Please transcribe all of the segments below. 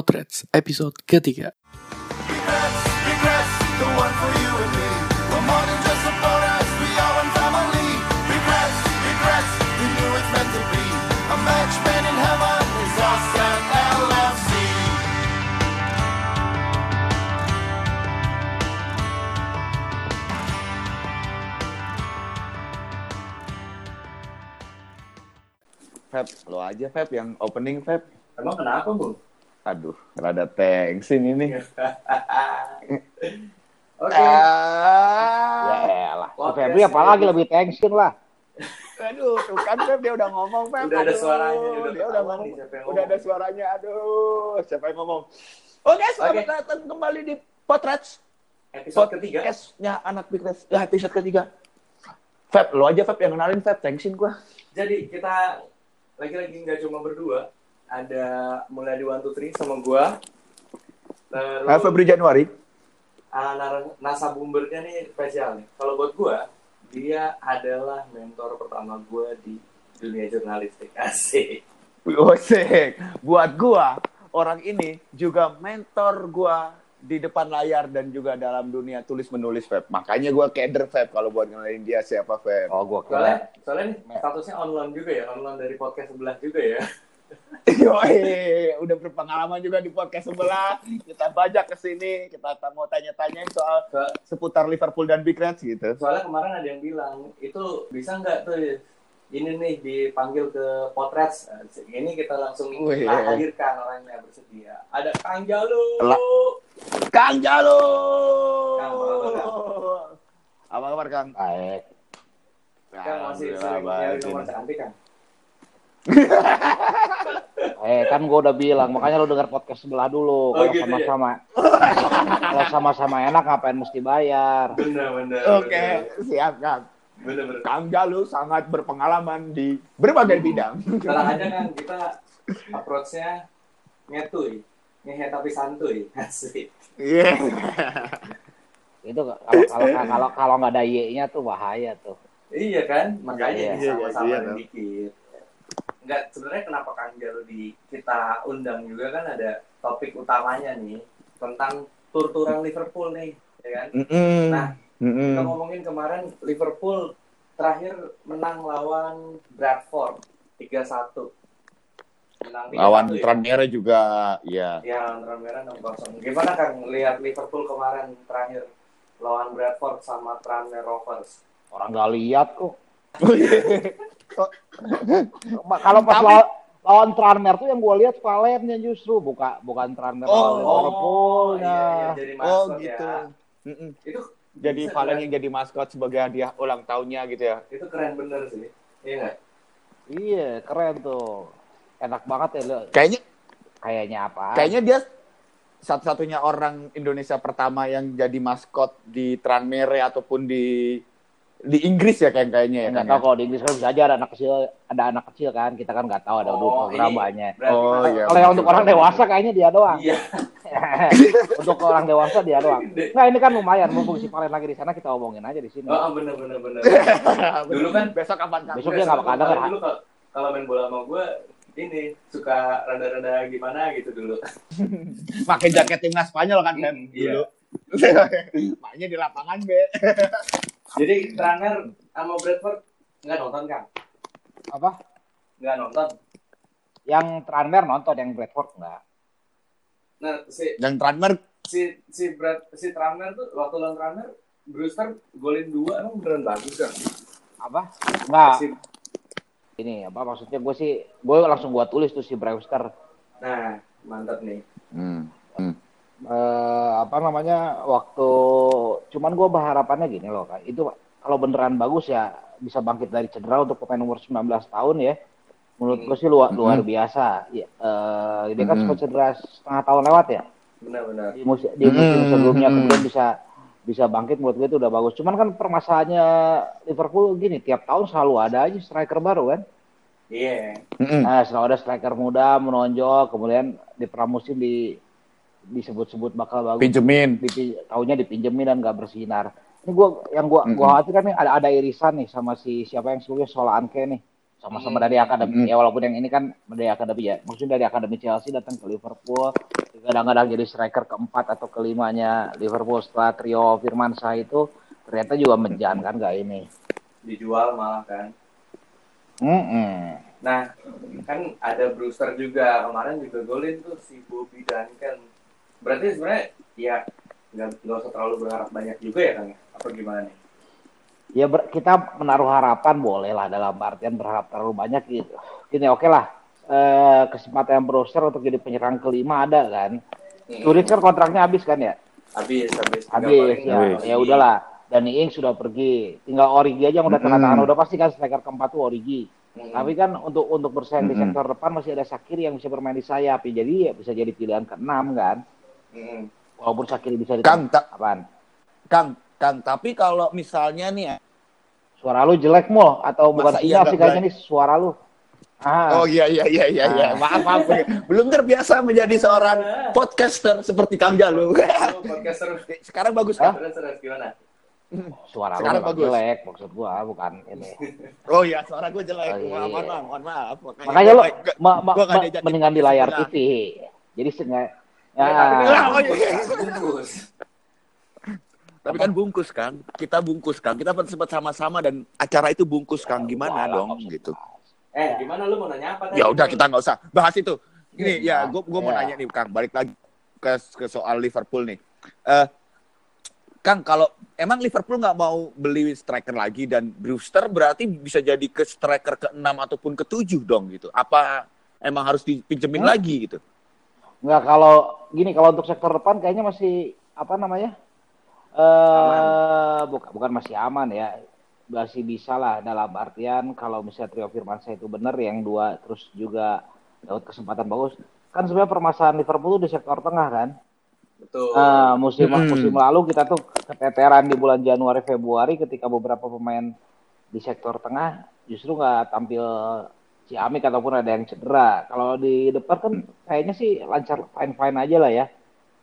Potrets episode ketiga. Regrets, regrets, the one for you and me. We're more than just about us, we are one family. Regrets, regrets, we knew it's meant to be. A match made in heaven is us and LFC. Feb, lo aja Feb yang opening Feb. Emang kenapa, Bung? Aduh, rada thanksin ini. Oke. Ah. Ya elah. Si Podcast Febri apalagi lebih tension lah. Aduh, tuh kan Feb dia udah ngomong Feb. Udah ada suaranya, udah dia udah ngomong. Udah ada suaranya. Aduh, siapa yang ngomong? Oke, selamat Oke. datang kembali di Potrets. Episode ketiga. Podcastnya anak Big Reds. Ya, episode ketiga. Feb, lo aja Feb yang kenalin Feb. Thanksin gua. Jadi kita lagi-lagi nggak cuma berdua. Ada mulai di One Two Three sama gua. Terus Ah, Febri Januari. ah, nar- nasa bumbernya nih spesial nih. Kalau buat gua, dia adalah mentor pertama gua di dunia jurnalistik. Asik. Gosek. Buat gua, orang ini juga mentor gua di depan layar dan juga dalam dunia tulis menulis Feb. Makanya gua keder Feb kalau buat kenalin dia siapa Feb. Oh gua Soalnya, kira. soalnya nih statusnya online juga ya, online dari podcast sebelah juga ya. Yoi, udah berpengalaman juga di podcast sebelah. Kita bajak ke sini, kita ta- mau tanya-tanya soal So- seputar Liverpool dan Big Reds gitu. Soalnya kemarin ada yang bilang, itu bisa nggak tuh ini nih dipanggil ke Potrets. Ini kita langsung Wih. kita hadirkan orangnya bersedia. Ada Kang Jalu. La- Kang. Kang, apa kabar, Apa kabar Kang? Baik. Kang masih sering nyari nomor cantik kan? Eh kan gua udah bilang makanya lu dengar podcast sebelah dulu. Oh, Kalau gitu ya? sama-sama kalau sama-sama enak ngapain mesti bayar? Bener. Oke, siap Kang. Bener bener. Kang Jalu sangat berpengalaman di berbagai bidang. Tenang aja kan kita approach-nya ngetuy, ngehe tapi santuy. Asik. Iya. Itu kalau kalau kalau kalau nggak ada Y-nya tuh bahaya tuh. Iya kan, makanya Iya, ini iya, sama-sama iya, iya. dikit. Enggak, sebenarnya kenapa Kang Jalu di kita undang juga kan ada topik utamanya nih tentang tur-turan Liverpool nih, ya kan? Mm-mm. Nah, Mm-mm. Kita ngomongin kemarin Liverpool terakhir menang lawan Bradford 3-1. Menang 3-1 lawan ya? Tranmere juga ya Ya, lawan Tranmere 6-0. Gimana Kang lihat Liverpool kemarin terakhir lawan Bradford sama Tranmere Rovers? Orang nggak lihat kok. Oh, iya. Kalau pas lawan, lawan Tranmere tuh yang gua lihat Valennya justru bukan bukan Tranmere Oh, lawan oh, Liverpoolnya. iya, iya, jadi oh maskot gitu ya. Itu jadi Valen keren. yang jadi maskot sebagai hadiah ulang tahunnya gitu ya itu keren bener sih. Iya? Iya, keren tuh. Enak banget ya lo. kayaknya Kayaknya apa? kayaknya dia satu-satunya orang Indonesia pertama yang jadi maskot di Tranmere ataupun di di Inggris ya kayak kayaknya ya nggak kan tahu ya? kalau di Inggris kan bisa aja ada anak kecil, ada anak kecil kan. Kita kan nggak tahu ada dua Oh, program ini banyak. berarti Oh, kan- iya. Kalau yang untuk orang dewasa kayaknya dia doang. Iya. untuk orang dewasa dia doang. Nah ini kan lumayan, mumpung si Valen lagi di sana kita omongin aja di sini. Oh, oh, bener bener bener. dulu kan besok kapan kan Besok dia nggak bakal denger. Dulu kalau- main bola sama gue ini suka rada-rada gimana gitu dulu. pakai jaket timnas Spanyol kan Feb? Iya. dulu maknya di lapangan B Jadi Tranmere sama Bradford nggak nonton kan? Apa? Nggak nonton. Yang Tranmere nonton, yang Bradford enggak. Nah si yang Tranmere si si Brad si Tranmere tuh waktu lawan Tranmere Brewster golin dua emang beneran bagus kan? Apa? Enggak. Si, Ini apa maksudnya gue sih, gue langsung gua tulis tuh si Brewster. nah mantap nih. hmm. Eh apa namanya waktu cuman gue berharapannya gini loh Kak. itu kalau beneran bagus ya bisa bangkit dari cedera untuk pemain umur 19 tahun ya menurut gue sih luar, luar biasa ya, eh, dia kan sempat cedera setengah tahun lewat ya Benar-benar. di musim, di musim Mm-mm. sebelumnya kemudian bisa bisa bangkit menurut gue itu udah bagus cuman kan permasalahannya Liverpool gini tiap tahun selalu ada aja striker baru kan Iya. Mm-mm. Nah, selalu ada striker muda menonjol, kemudian di pramusim di disebut-sebut bakal bagus. pinjemin Dipi, taunya dipinjemin dan nggak bersinar. Ini gua yang gua Mm-mm. gua khawatir kan nih ada ada irisan nih sama si siapa yang sebelumnya Solanke nih. Sama-sama Mm. dari akademi. Mm-mm. Ya walaupun yang ini kan dari akademi ya. Maksudnya dari akademi Chelsea datang ke Liverpool kadang-kadang jadi striker keempat atau kelimanya Liverpool setelah trio Firmansyah itu ternyata juga menjangan nggak ini. dijual malah kan Mm-mm. nah kan ada Brewster juga kemarin juga golin tuh si Bobby Duncan berarti sebenarnya ya nggak nggak usah terlalu berharap banyak juga ya kang ya? apa gimana nih Ya ber- kita menaruh harapan boleh lah dalam artian berharap terlalu banyak gitu. Gini oke lah eh, kesempatan Brewster untuk jadi penyerang kelima ada kan. Kan kontraknya habis kan ya? habis habis Habis paling ya. Habis. Ya udahlah. Danny Ings sudah pergi. Tinggal Origi aja yang udah tanda tangan. Udah pasti kan striker keempat tuh Origi. Hmm. Tapi kan untuk untuk bersaing di Mm-mm. sektor depan masih ada Sakiri yang bisa bermain di sayap. Ya, Jadi ya bisa jadi pilihan keenam kan. Mm-mm. Walaupun Sakiri bisa di Kang, tak- apaan? Kang, Kang, tapi kalau misalnya nih Suara lu jelek mul atau bukan Masa iya sinyal sih kayaknya nih suara lu. Ah. Oh iya iya iya iya iya. Ah. Maaf maaf. Belum terbiasa menjadi seorang podcaster seperti Kang Jalu. Lu podcast terus Sekarang bagus kan? terus terus gimana suara Sekarang lu bagus. jelek maksud gua bukan ini. Oh iya, suara gue jelek. Oh, iya. Mohon maaf, mohon maaf. Makanya lu gua nggak- ma- ma- gua ma- mendingan di layar. TV. Jadi sengaja Ya, tapi kan oh, iya. bungkus. Tapi kan bungkus Kang, kita bungkus Kang, kita sempat sama-sama dan acara itu bungkus Kang, gimana dong gitu. eh gimana lu mau nanya apa tadi? Ya udah kita nggak usah bahas itu. Ini Iya, ya, gue gue mau iya. nanya nih Kang, balik lagi ke ke soal Liverpool nih. Eh Kang, kalau emang Liverpool nggak mau beli striker lagi dan Brewster berarti bisa jadi ke striker ke-6 ataupun ke-7 dong gitu. Apa emang harus dipinjemin Hmm? lagi gitu? Enggak kalau gini kalau untuk sektor depan kayaknya masih apa namanya? Eh bukan bukan masih aman ya. Masih bisa lah dalam artian kalau misalnya trio Firmansyah itu benar yang dua terus juga dapat kesempatan bagus. Kan sebenarnya permasalahan Liverpool di sektor tengah kan. betul Eh, musim Mm-mm. musim lalu kita tuh keteteran di bulan Januari Februari ketika beberapa pemain di sektor tengah justru nggak tampil ciamik ataupun ada yang cedera. Kalau di depan kan kayaknya sih lancar fine fine aja lah ya.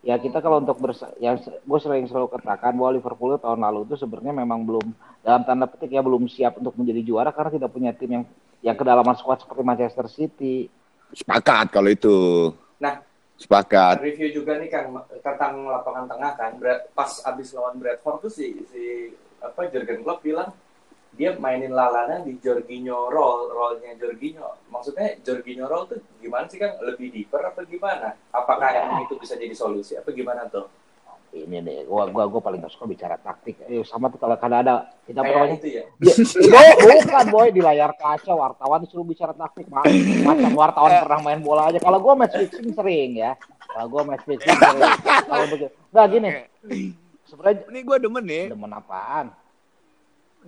Ya kita kalau untuk bersa yang gue sering selalu katakan bahwa Liverpool tahun lalu itu sebenarnya memang belum dalam tanda petik ya belum siap untuk menjadi juara karena tidak punya tim yang yang kedalaman squad seperti Manchester City. Sepakat kalau itu. Nah, Sepakat. review juga nih kan tentang lapangan tengah kan pas abis lawan Bradford tuh si si apa Jurgen Klopp bilang dia mainin Lalana di Jorginho roll rollnya Jorginho. Maksudnya Jorginho roll tuh gimana sih kan lebih deeper apa gimana? Apakah emang itu bisa jadi solusi? Apa gimana tuh? Ini deh, gua gua gua paling gak suka bicara taktik. Eh, sama tuh kalau kadang ada kita pokoknya itu ya? Ya, boy, bukan boy di layar kaca wartawan disuruh bicara taktik Ma- macam wartawan pernah main bola aja. Kalau gua match fixing sering ya. Kalau gua match fixing sering. Kalau begitu nggak gini. Sebenarnya Ini gue demen nih, demen apaan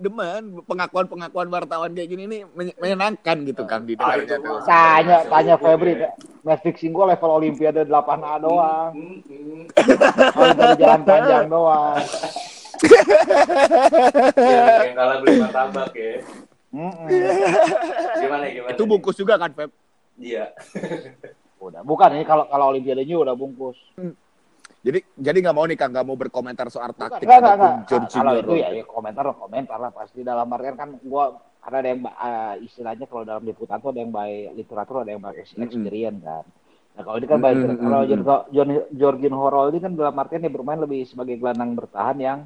demen pengakuan-pengakuan wartawan kayak gini nih men- menyenangkan gitu Kang di mah. tanya tanya Febri match fixing gua level Olimpiade 8A doang. Hmm, hmm. dari jalan panjang doang. Yang, yang kalah beli martabak ya. Gimana gimana Itu bungkus juga kan, Feb? iya. Udah bukan ini kalau kalau Olimpiadenya udah bungkus Jadi jadi nggak mau nih Kang, nggak mau berkomentar soal taktik enggak, ataupun enggak. Jorginho. Kalau itu ya, ya komentar komentar lah pasti dalam artian kan gua karena ada yang eh, istilahnya kalau dalam liputan tuh ada yang by literatur ada yang by experience kan. Nah kalau ini kan by Mm-mm, kalau mm-mm. Jorgo- Jon- Jorginho Horol ini kan dalam artian dia bermain lebih sebagai gelandang bertahan yang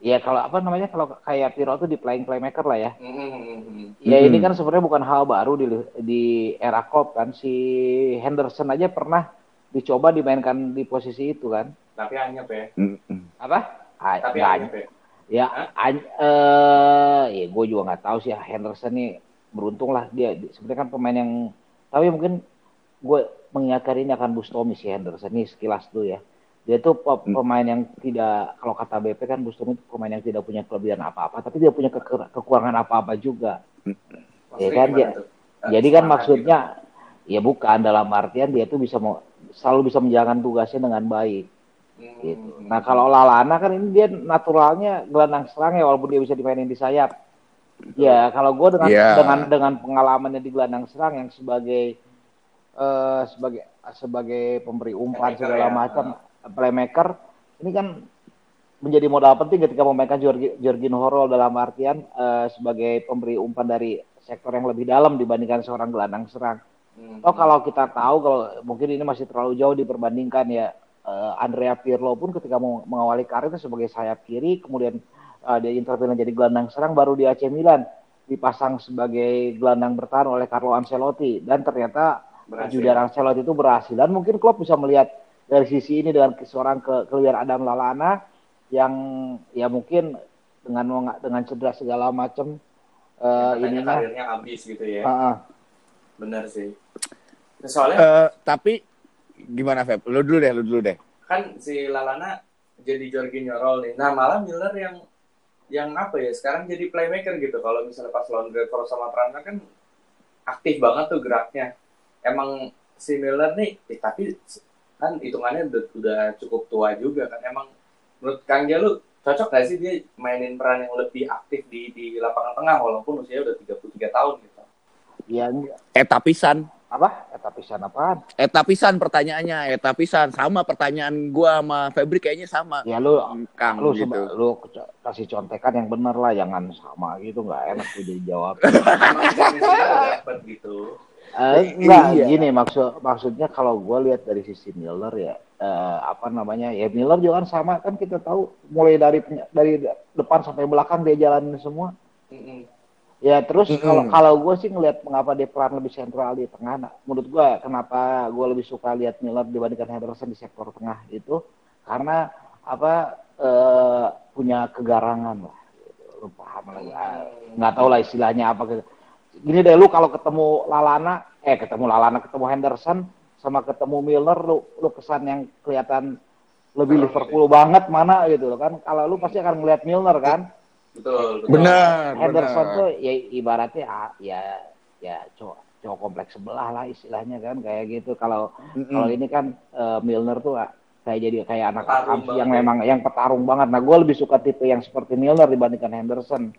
ya kalau apa namanya kalau kayak Pirlo tuh di playing playmaker lah ya. Hmm, hmm, hmm, hmm. Ya ini kan sebenarnya bukan hal baru di di era Klopp kan si Henderson aja pernah dicoba dimainkan di posisi itu kan. tapi anyep ya. Apa? Ah, tapi anyep ya Ya, an- eh, ya gue juga nggak tahu sih ya Henderson nih beruntung lah dia di- sebenarnya kan pemain yang tapi mungkin gue mengingatkan ini akan Bustomi si Henderson ini sekilas tuh ya dia tuh Hmm. pemain yang tidak kalau kata BP kan Bustomi itu pemain yang tidak punya kelebihan apa-apa tapi dia punya kekur- kekurangan apa-apa juga Maksudnya Ya kan, ya. tuh? jadi kan maksudnya ya bukan dalam artian dia tuh bisa mau selalu bisa menjalankan tugasnya dengan baik gitu. Hmm, gitu. Nah kalau Lalana kan ini dia naturalnya gelandang serang ya walaupun dia bisa dimainin di sayap. Ya kalau gue dengan Iya. dengan dengan pengalamannya di gelandang serang yang sebagai eh sebagai sebagai pemberi umpan Playmaker segala ya. macam playmaker ini kan menjadi modal penting ketika memainkan Jorgi- Jorginho Horol dalam artian eh, sebagai pemberi umpan dari sektor yang lebih dalam dibandingkan seorang gelandang serang. Hmm. Oh kalau kita tahu kalau mungkin ini masih terlalu jauh diperbandingkan ya eh, Andrea Pirlo pun ketika mau mengawali karirnya sebagai sayap kiri kemudian eh, dia interview jadi gelandang serang baru di AC Milan dipasang sebagai gelandang bertahan oleh Carlo Ancelotti dan ternyata. Julian Ancelotti itu berhasil dan mungkin Klopp bisa melihat dari sisi ini dengan seorang ke keluar Adam Lallana yang ya mungkin dengan dengan cedera segala macam eh Katanya ininya karirnya habis gitu ya. Ah, ah. Bener sih. Nah, soalnya Eh, tapi gimana Feb? Lu dulu deh, lu dulu deh. kan si Lalana jadi Jorginho Roll nih. Nah malah Miller yang yang apa ya sekarang jadi playmaker gitu. Kalau misalnya pas lawan Brentford sama Tranmere kan aktif banget tuh geraknya. Emang si Miller nih, eh, tapi kan hitungannya udah, udah cukup tua juga kan. Emang menurut Kang Jalu cocok gak sih dia mainin peran yang lebih aktif di di lapangan tengah walaupun usianya udah 33 tahun gitu. Ya Eta pisan. apa eta pisan apaan Eta pisan pertanyaannya, eta pisan. Sama pertanyaan gua sama Febri kayaknya sama. ya lu Kang lu gitu. seba- lu kasih contekan yang bener lah jangan sama gitu nggak enak tuh jadi jawab Emang misalnya udah dapet gitu. Eh, enggak Iya. gini maksud maksudnya kalau gue lihat dari sisi Miller ya eh, apa namanya ya Miller juga kan sama kan kita tahu mulai dari dari depan sampai belakang dia jalanin semua. Ya terus kalau kalau gue sih ngelihat mengapa dia peran lebih sentral di tengah nah, menurut gue kenapa gue lebih suka lihat Miller dibandingkan Henderson di sektor tengah itu karena apa eh, punya kegarangan lah. Lu paham lah ya. Nggak tahu lah istilahnya apa gitu. gini deh lu kalau ketemu Lalana eh ketemu Lalana ketemu Henderson sama ketemu Miller lu lu kesan yang kelihatan lebih Liverpool banget mana gitu kan. Kalau lu pasti akan melihat Milner kan Betul, betul. Benar, Henderson benar. tuh ya ibaratnya ah, ya ya cowok cowok kompleks sebelah lah istilahnya kan kayak gitu kalau Mm-mm. kalau ini kan eh, Milner tuh ah, kayak jadi kayak anak Petarung yang banget ya. memang yang petarung banget. Nah, gue lebih suka tipe yang seperti Milner dibandingkan Henderson.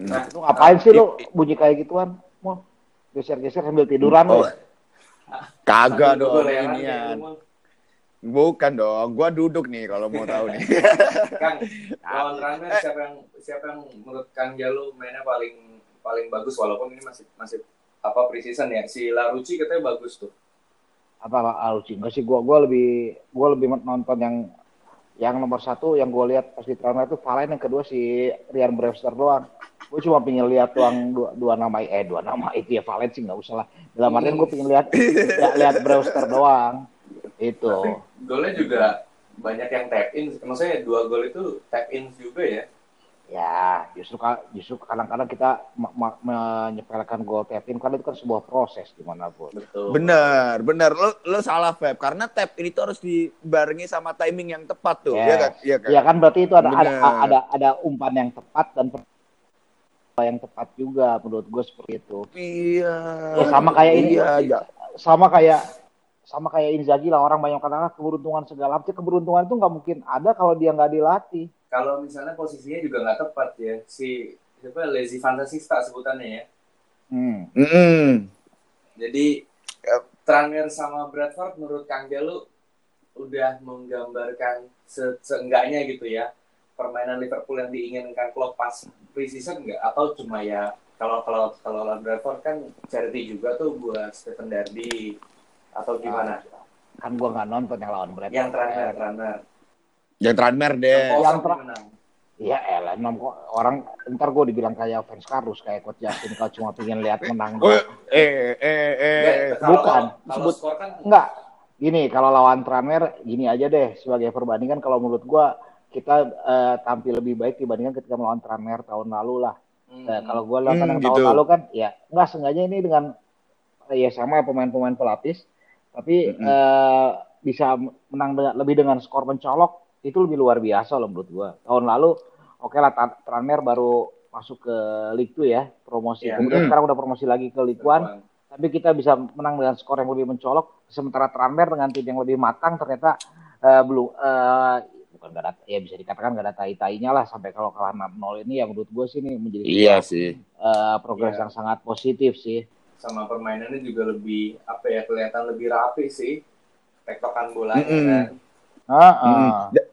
Nah, Lu ngapain sih lu bunyi kayak gituan? Mau geser-geser sambil tiduran lu. Oh, Kagak sambil dong lu, Mang. Bukan dong, gua duduk nih kalau mau tahu nih. Kang, lawan Tranmere siapa yang siapa yang menurut Kang Jalu mainnya paling paling bagus walaupun ini masih masih apa preseason ya si Larucci katanya bagus tuh. Apa lah Alucin? Enggak sih gua gua lebih gua lebih nonton yang yang nomor satu yang gue lihat pas di itu Valen yang kedua si Rian Brewster doang. Gue cuma pengen lihat doang dua, dua nama eh dua nama itu ya Valen sih nggak usah lah. Dalam artian gue pengen lihat lihat, lihat Brewster doang. Itu. Tapi golnya juga banyak yang tap in. Maksudnya dua gol itu tap in juga ya. Ya, justru justru kadang-kadang kita me- me- menyepelekan gol tap in kan itu kan sebuah proses di mana pun. Betul. Bener, bener. Lo, lo salah, Feb. Karena tap ini tuh harus dibarengi sama timing yang tepat tuh. Iya Yes. kan? Iya kan? Ya kan berarti itu ada ada, Benar. ada ada umpan yang tepat dan yang tepat juga menurut gue seperti itu. Iya. Ya, sama kayak ini. Iya, iya. Sama kayak sama kayak Inzaghi lah orang banyak kata "Ah, keberuntungan segala macam keberuntungan itu nggak mungkin ada kalau dia nggak dilatih. Kalau misalnya posisinya juga nggak tepat ya si siapa lazy fantasista sebutannya ya. Hmm. Mm-mm. Jadi Yap. Tranmere sama Bradford menurut Kang Jalu udah menggambarkan se seenggaknya gitu ya permainan Liverpool yang diinginkan Klopp pas preseason enggak atau cuma ya kalau kalau kalau lawan Bradford kan charity juga tuh buat Stephen Darby atau gimana? Kan gua nggak nonton yang lawan Brentford. yang Tranmere Tranmere. Jangan Tranmere deh. Yang Yang kosong tra- menang. Iya, elah, nom kok orang ntar gue dibilang kayak fans Karus kayak coach Justin kalau cuma pengen lihat menang. Oh, eh, eh, eh. Kalau- bukan. Kalau Sebut- kan Enggak. Gini, kalau lawan Tranmere gini aja deh sebagai perbandingan kalau menurut gua kita eh, tampil lebih baik dibandingkan ketika melawan Tranmere tahun lalu lah. hmm, Eh, kalau gua lihat Hmm, yang gitu. tahun lalu kan ya enggak sengaja ini dengan ya sama pemain-pemain pelapis tapi Mm-mm. eh, bisa menang dengan, lebih dengan skor mencolok itu lebih luar biasa loh menurut gua. Tahun lalu oke lah Tra- Tranmere baru masuk ke League 2 ya, promosi. Iya. Kemudian Mm. sekarang udah promosi lagi ke League 1 tapi kita bisa menang dengan skor yang lebih mencolok sementara Tranmere dengan tim yang lebih matang ternyata eh, belum eh, bukan gak ada ya bisa dikatakan gak ada tai-tainya lah sampai kalau kalah 6-0 ini yang menurut gue sih ini menjadi Iya sih. eh, progres Iya. yang sangat positif sih sama permainannya juga lebih apa ya kelihatan lebih rapi sih tektokan bolanya Mm-mm. kan Ah, ah. Da-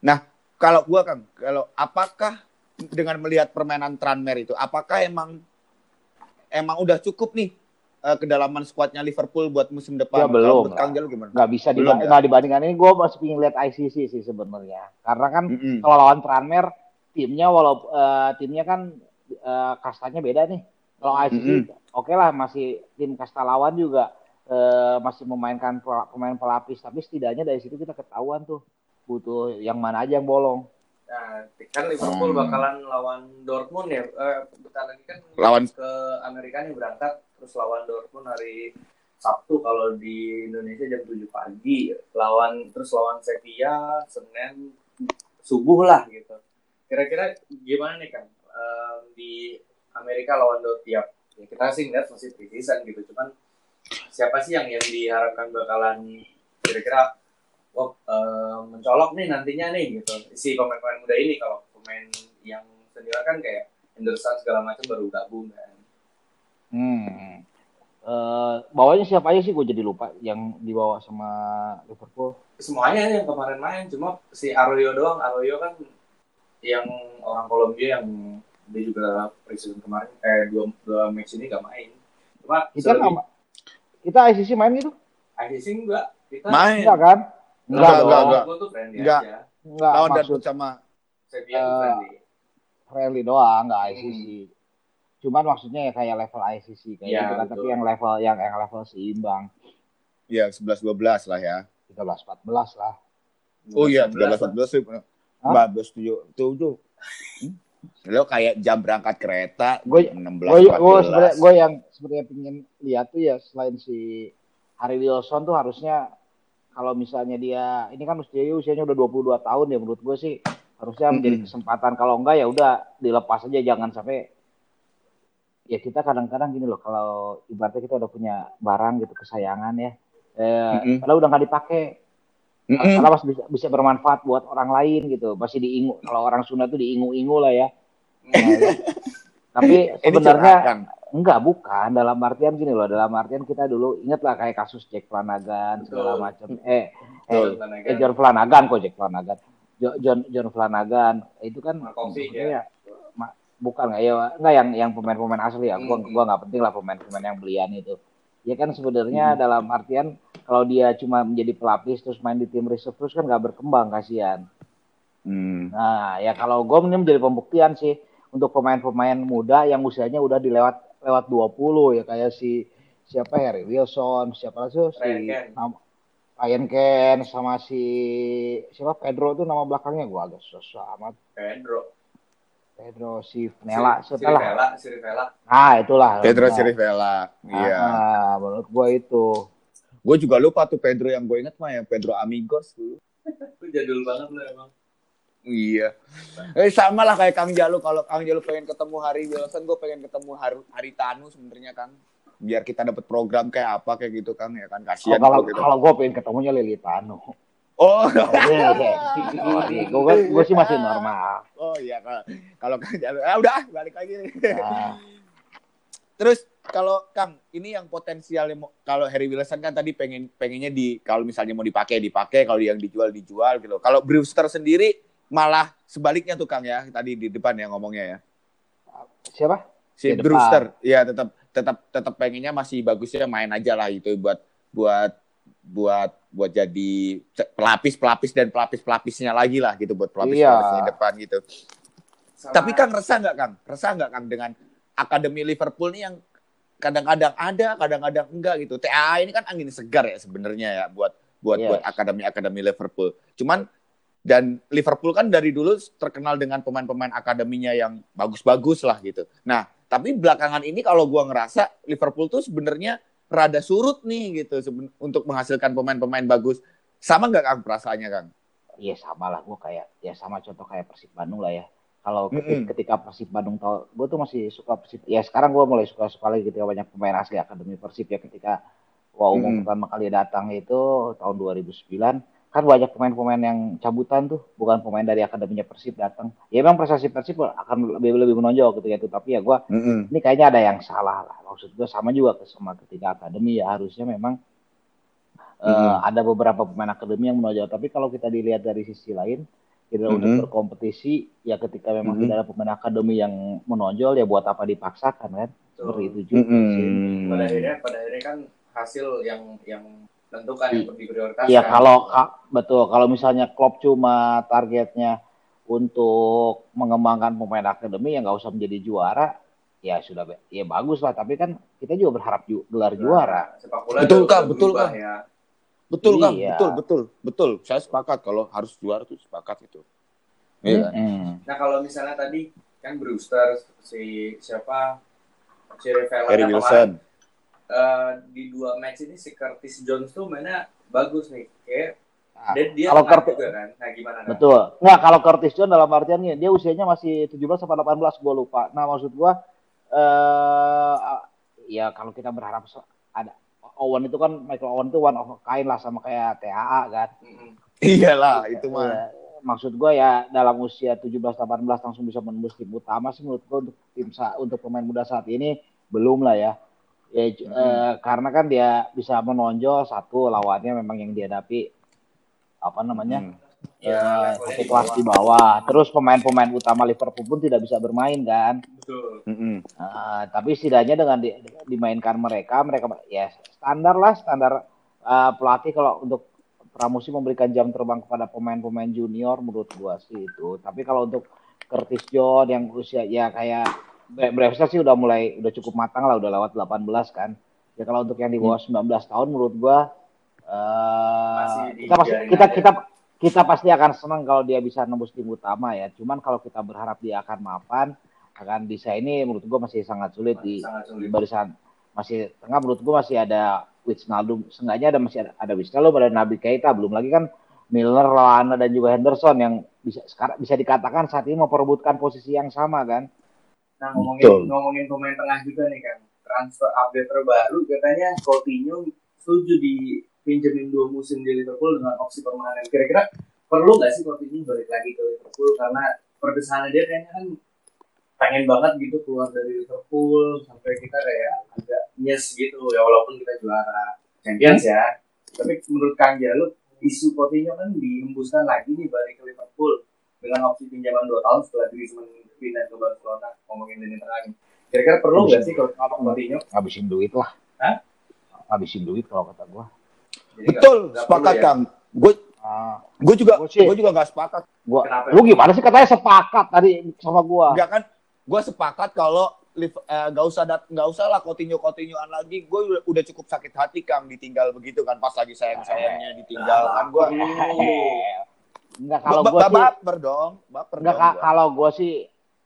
Nah, kalau gua kan, kalau apakah dengan melihat permainan Tranmere itu, apakah emang emang udah cukup nih eh, kedalaman skuadnya Liverpool buat musim depan. Ya, belum. Kang Jalu gimana? nggak bisa Belum diba- ya? dibandingkan ini gue masih pengen lihat ICC sih sebenarnya karena kan Mm-mm. kalau lawan Tranmere timnya walau eh, timnya kan eh, kastanya beda nih kalau ICC oke lah masih tim kasta lawan juga eh, masih memainkan pemain pelapis tapi setidaknya dari situ kita ketahuan tuh butuh yang mana aja yang bolong Nah, kan Liverpool Hmm. bakalan lawan Dortmund ya. Eh, bentar lagi kan Lawan- ke Amerika nih berangkat terus lawan Dortmund hari Sabtu kalau di Indonesia jam 7 pagi. Lawan terus lawan Sevilla Senin subuh lah gitu. Kira-kira gimana nih kan Eh, di Amerika lawan Dortmund ya, ya kita sih ngeliat masih preseason gitu. Cuman siapa sih yang yang diharapkan bakalan kira-kira oh eh, mencolok nih nantinya nih gitu. Si pemain-pemain muda ini kalau pemain yang senior kan kayak Henderson segala macam baru gabung kan. Hmm. Eh, bawahnya siapa aja sih? Gue jadi lupa. Yang dibawa sama Liverpool. Semuanya yang kemarin main. Cuma si Arroyo doang. Arroyo kan yang orang Kolombia yang dia juga preseason kemarin eh dua, dua match ini gak main. Cuma kita selebih, kita ICC main gitu? ICC enggak kita main. Enggak kan? Enggak enggak enggak gua tuh friendly enggak. aja. Enggak lawan Dortmund sama Sevilla uh, eh, friendly. friendly doang enggak ICC hmm. cuman maksudnya ya kayak level ICC kayak ya, gitu kan tapi yang level yang yang level seimbang. Ya 11 12 lah ya. 13 14 lah. Oh iya, 13 14 14 14 7 7. Lo kayak jam berangkat kereta Gue- 16 Gue gue sebenarnya 14. gue yang sebenarnya pingin lihat tuh ya selain si Harry Wilson tuh harusnya kalau misalnya dia ini kan usia usianya udah 22 tahun ya menurut gue sih harusnya menjadi Mm-mm. kesempatan kalau enggak ya udah dilepas aja jangan sampai ya kita kadang-kadang gini loh kalau ibaratnya kita udah punya barang gitu kesayangan ya eh, Mm-mm. padahal udah nggak dipakai Karena masih bisa, bisa bermanfaat buat orang lain gitu. Masih diingu kalau orang Sunda tuh diingu-ingu lah ya. Nah, ya. tapi sebenarnya enggak bukan. Dalam artian gini loh dalam artian kita dulu inget lah kayak kasus Jack Flanagan segala macam. Eh Betul. eh, eh, John Flanagan. Kok Jack Flanagan. Jo- John John Flanagan. Itu kan maksudnya ya. ma- bukan nggak ya nggak yang yang pemain-pemain asli ya. Gua Hmm. gua nggak penting lah pemain-pemain yang belian itu ya kan Hmm. sebenarnya dalam artian kalau dia cuma menjadi pelapis terus main di tim reserve terus kan nggak berkembang kasihan Hmm. Nah, ya kalau gue ini menjadi pembuktian sih untuk pemain-pemain muda yang usianya udah di lewat lewat 20 ya kayak si siapa Harry Wilson, siapa lagi si Ryan Ken. sama si siapa Pedro tuh nama belakangnya gue agak susah amat. Pedro Pedro si Nela si siapa lah. Rivella si Rivella Nah, itulah. Pedro Nah, Sirivella. Iya. ah, menurut gue itu. Gue juga lupa tuh Pedro yang gue inget mah yang Pedro Amigos dulu. itu jadul banget lo emang Iya. Eh sama lah kayak Kang Jalu kalau Kang Jalu pengen ketemu Hari Wilson, gue pengen ketemu Har Hari Tanu sebenarnya Kang. Biar kita dapat program kayak apa kayak gitu Kang ya kan Oh, kasihan kalau kalau gitu. kalau gue pengen ketemunya Lilitano. Oh, gue gue sih masih normal. oh iya kalau kalau. Ah, udah balik lagi. Nah, Terus kalau Kang, ini yang potensialnya mau- kalau Harry Wilson kan tadi pengen pengennya di kalau misalnya mau dipakai dipakai, kalau yang dijual dijual gitu. Kalau Brewster sendiri malah sebaliknya tuh Kang ya, tadi di depan ya ngomongnya ya. siapa? Si Di. Brewster, ya tetap tetap tetap pengennya masih bagusnya main aja lah itu buat buat buat buat jadi pelapis pelapis dan pelapis pelapisnya lagi lah gitu buat pelapis Iya. pelapisnya depan gitu. Sama- Tapi Kang resah nggak Kang? Resah nggak Kang dengan akademi Liverpool nih yang kadang-kadang ada, kadang-kadang enggak gitu. TA ini kan angin segar ya sebenarnya ya buat buat Yes. buat akademi-akademi Liverpool. Cuman dan Liverpool kan dari dulu terkenal dengan pemain-pemain akademinya yang bagus-bagus lah gitu. Nah, tapi belakangan ini kalau gua ngerasa Liverpool tuh sebenarnya rada surut nih gitu untuk menghasilkan pemain-pemain bagus. Sama nggak Kang perasaannya Kang? Iya sama lah gue kayak ya sama contoh kayak Persib Bandung lah ya. Kalau ketika, Mm-mm. ketika Persib Bandung tau, gue tuh masih suka Persib. Ya sekarang gue mulai suka suka lagi ketika banyak pemain asli akademi Persib ya ketika wah umum Mm-mm. pertama kali datang itu tahun 2009 kan banyak pemain-pemain yang cabutan tuh bukan pemain dari akademinya Persib datang. Ya memang prestasi Persib akan lebih lebih menonjol ketika itu tapi ya gue Mm-mm. ini kayaknya ada yang salah lah. Maksud gue sama juga ke sama ketika akademi ya harusnya memang eh, Mhm. ada beberapa pemain akademi yang menonjol. Tapi kalau kita dilihat dari sisi lain, Kita untuk Mhm. berkompetisi, ya ketika memang Mhm. tidak ada pemain akademi yang menonjol, ya buat apa dipaksakan kan? Seperti itu juga. Mm-mm. pada akhirnya pada akhirnya kan hasil yang yang tentukan yang diprioritaskan Iya kalau ka- betul kalau misalnya Klopp cuma targetnya untuk mengembangkan pemain akademi yang nggak usah menjadi juara, ya sudah ya bagus lah. Tapi kan kita juga berharap ju- gelar juara. sepak bola Betul, Kak, betul, Kak. ya Betul kan? Iya. Betul, betul, betul. Saya sepakat kalau harus juara tuh sepakat itu. Iya kan? Mm-mm. nah kalau misalnya tadi kan Brewster si siapa si Rivella Harry Wilson. kemarin, eh, di dua match ini si Curtis Jones tuh mainnya bagus nih kayak Nah, dan dia kalau Curtis juga kan nah gimana kan betul. Nggak kalau Curtis Jones dalam artian nih, dia usianya masih 17 sampai 18 gue lupa. Nah maksud gua eh ya kalau kita berharap ada Owen itu kan Michael Owen itu one of a kind lah sama kayak TAA kan. Mm-mm. Iyalah, itu mah. Ya, maksud gue ya dalam usia 17-18 langsung bisa menembus tim utama sih menurut gue untuk tim sa- untuk pemain muda saat ini belum lah ya. Ya j- eh, karena kan dia bisa menonjol satu lawannya memang yang dihadapi apa namanya Hmm. Ya, eh, levelnya satu di kelas bawah. di bawah. Terus pemain-pemain utama Liverpool pun tidak bisa bermain kan. betul Mm-mm. Nah, tapi setidaknya dengan di- dimainkan mereka, mereka ya standar lah standar eh, pelatih kalau untuk pramusim memberikan jam terbang kepada pemain-pemain junior menurut gua sih itu. Tapi kalau untuk Curtis John yang usia ya kayak Brewster sih udah mulai udah cukup matang lah udah lewat 18 kan. Ya kalau untuk yang di bawah 19 tahun menurut gua Masih kita pasti kita aja. kita kita pasti akan senang kalau dia bisa nembus tim utama ya. Cuman kalau kita berharap dia akan mapan akan bisa ini menurut gua masih sangat sulit di, sangat di barisan masih tengah menurut gua masih ada Wijnaldum seenggaknya ada masih ada, ada Wijnaldum ada Nabi Keita belum lagi kan Milner, Lallana dan juga Henderson yang bisa sekarang bisa dikatakan saat ini memperebutkan posisi yang sama kan. Nah ngomongin Betul. ngomongin pemain tengah juga nih kan transfer update terbaru katanya Coutinho setuju dipinjemin dua musim di Liverpool dengan opsi permanen. Kira-kira perlu nggak sih Coutinho balik lagi ke Liverpool karena perdesahannya dia kayaknya kan pengen banget gitu keluar dari Liverpool sampai kita kayak agak nyes gitu ya walaupun kita juara Champions ya. Tapi menurut Kang Jalu isu Coutinho kan dihembuskan lagi nih balik ke Liverpool dengan opsi pinjaman dua tahun setelah Griezmann pindah ke Barcelona ngomongin lini tengah nih. Kira-kira perlu nggak sih kalau kalau Coutinho? Ngabisin duit lah. Hah? Ngabisin duit kalau kata gua. Jadi nggak- Betul, nggak sepakat ya? Kang. Gue Ah, gue juga gue juga nggak sepakat. gua Kenapa? lu gimana sih katanya sepakat tadi sama gua? Enggak kan? Gue sepakat kalau eh, nggak usah dat nggak usah lah Coutinho Coutinhoan lagi. Gue udah, udah cukup sakit hati Kang ditinggal begitu kan pas lagi sayang sayangnya ditinggal kan gue. Enggak kalau gua sih baper dong, baper enggak kalau gua sih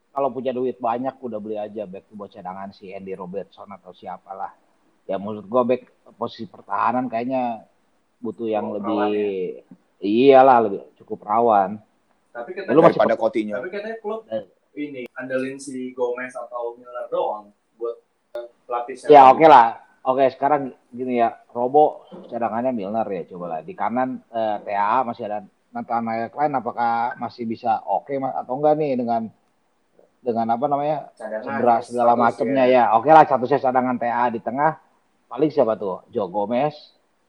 kalau punya duit banyak udah beli aja back buat cadangan si Andy Robertson atau siapalah. Ya menurut gua back posisi pertahanan kayaknya butuh yang Oh, lebih rawan iyalah lebih cukup rawan. Tapi Lu katanya, masih- daripada Coutinho. tapi katanya klub Eh. ini andalin si Gomez atau Milner doang buat eh, pelapis. Ya oke lah. Oke sekarang gini ya, Robo cadangannya Milner ya coba lah. Di kanan eh, TAA masih ada Nathaniel Klein apakah masih bisa oke Mas, atau enggak nih dengan dengan apa namanya Cadangan, cedera segala macamnya ya. Oke lah statusnya cadangan TA di tengah. Paling siapa tuh? Joe Gomez,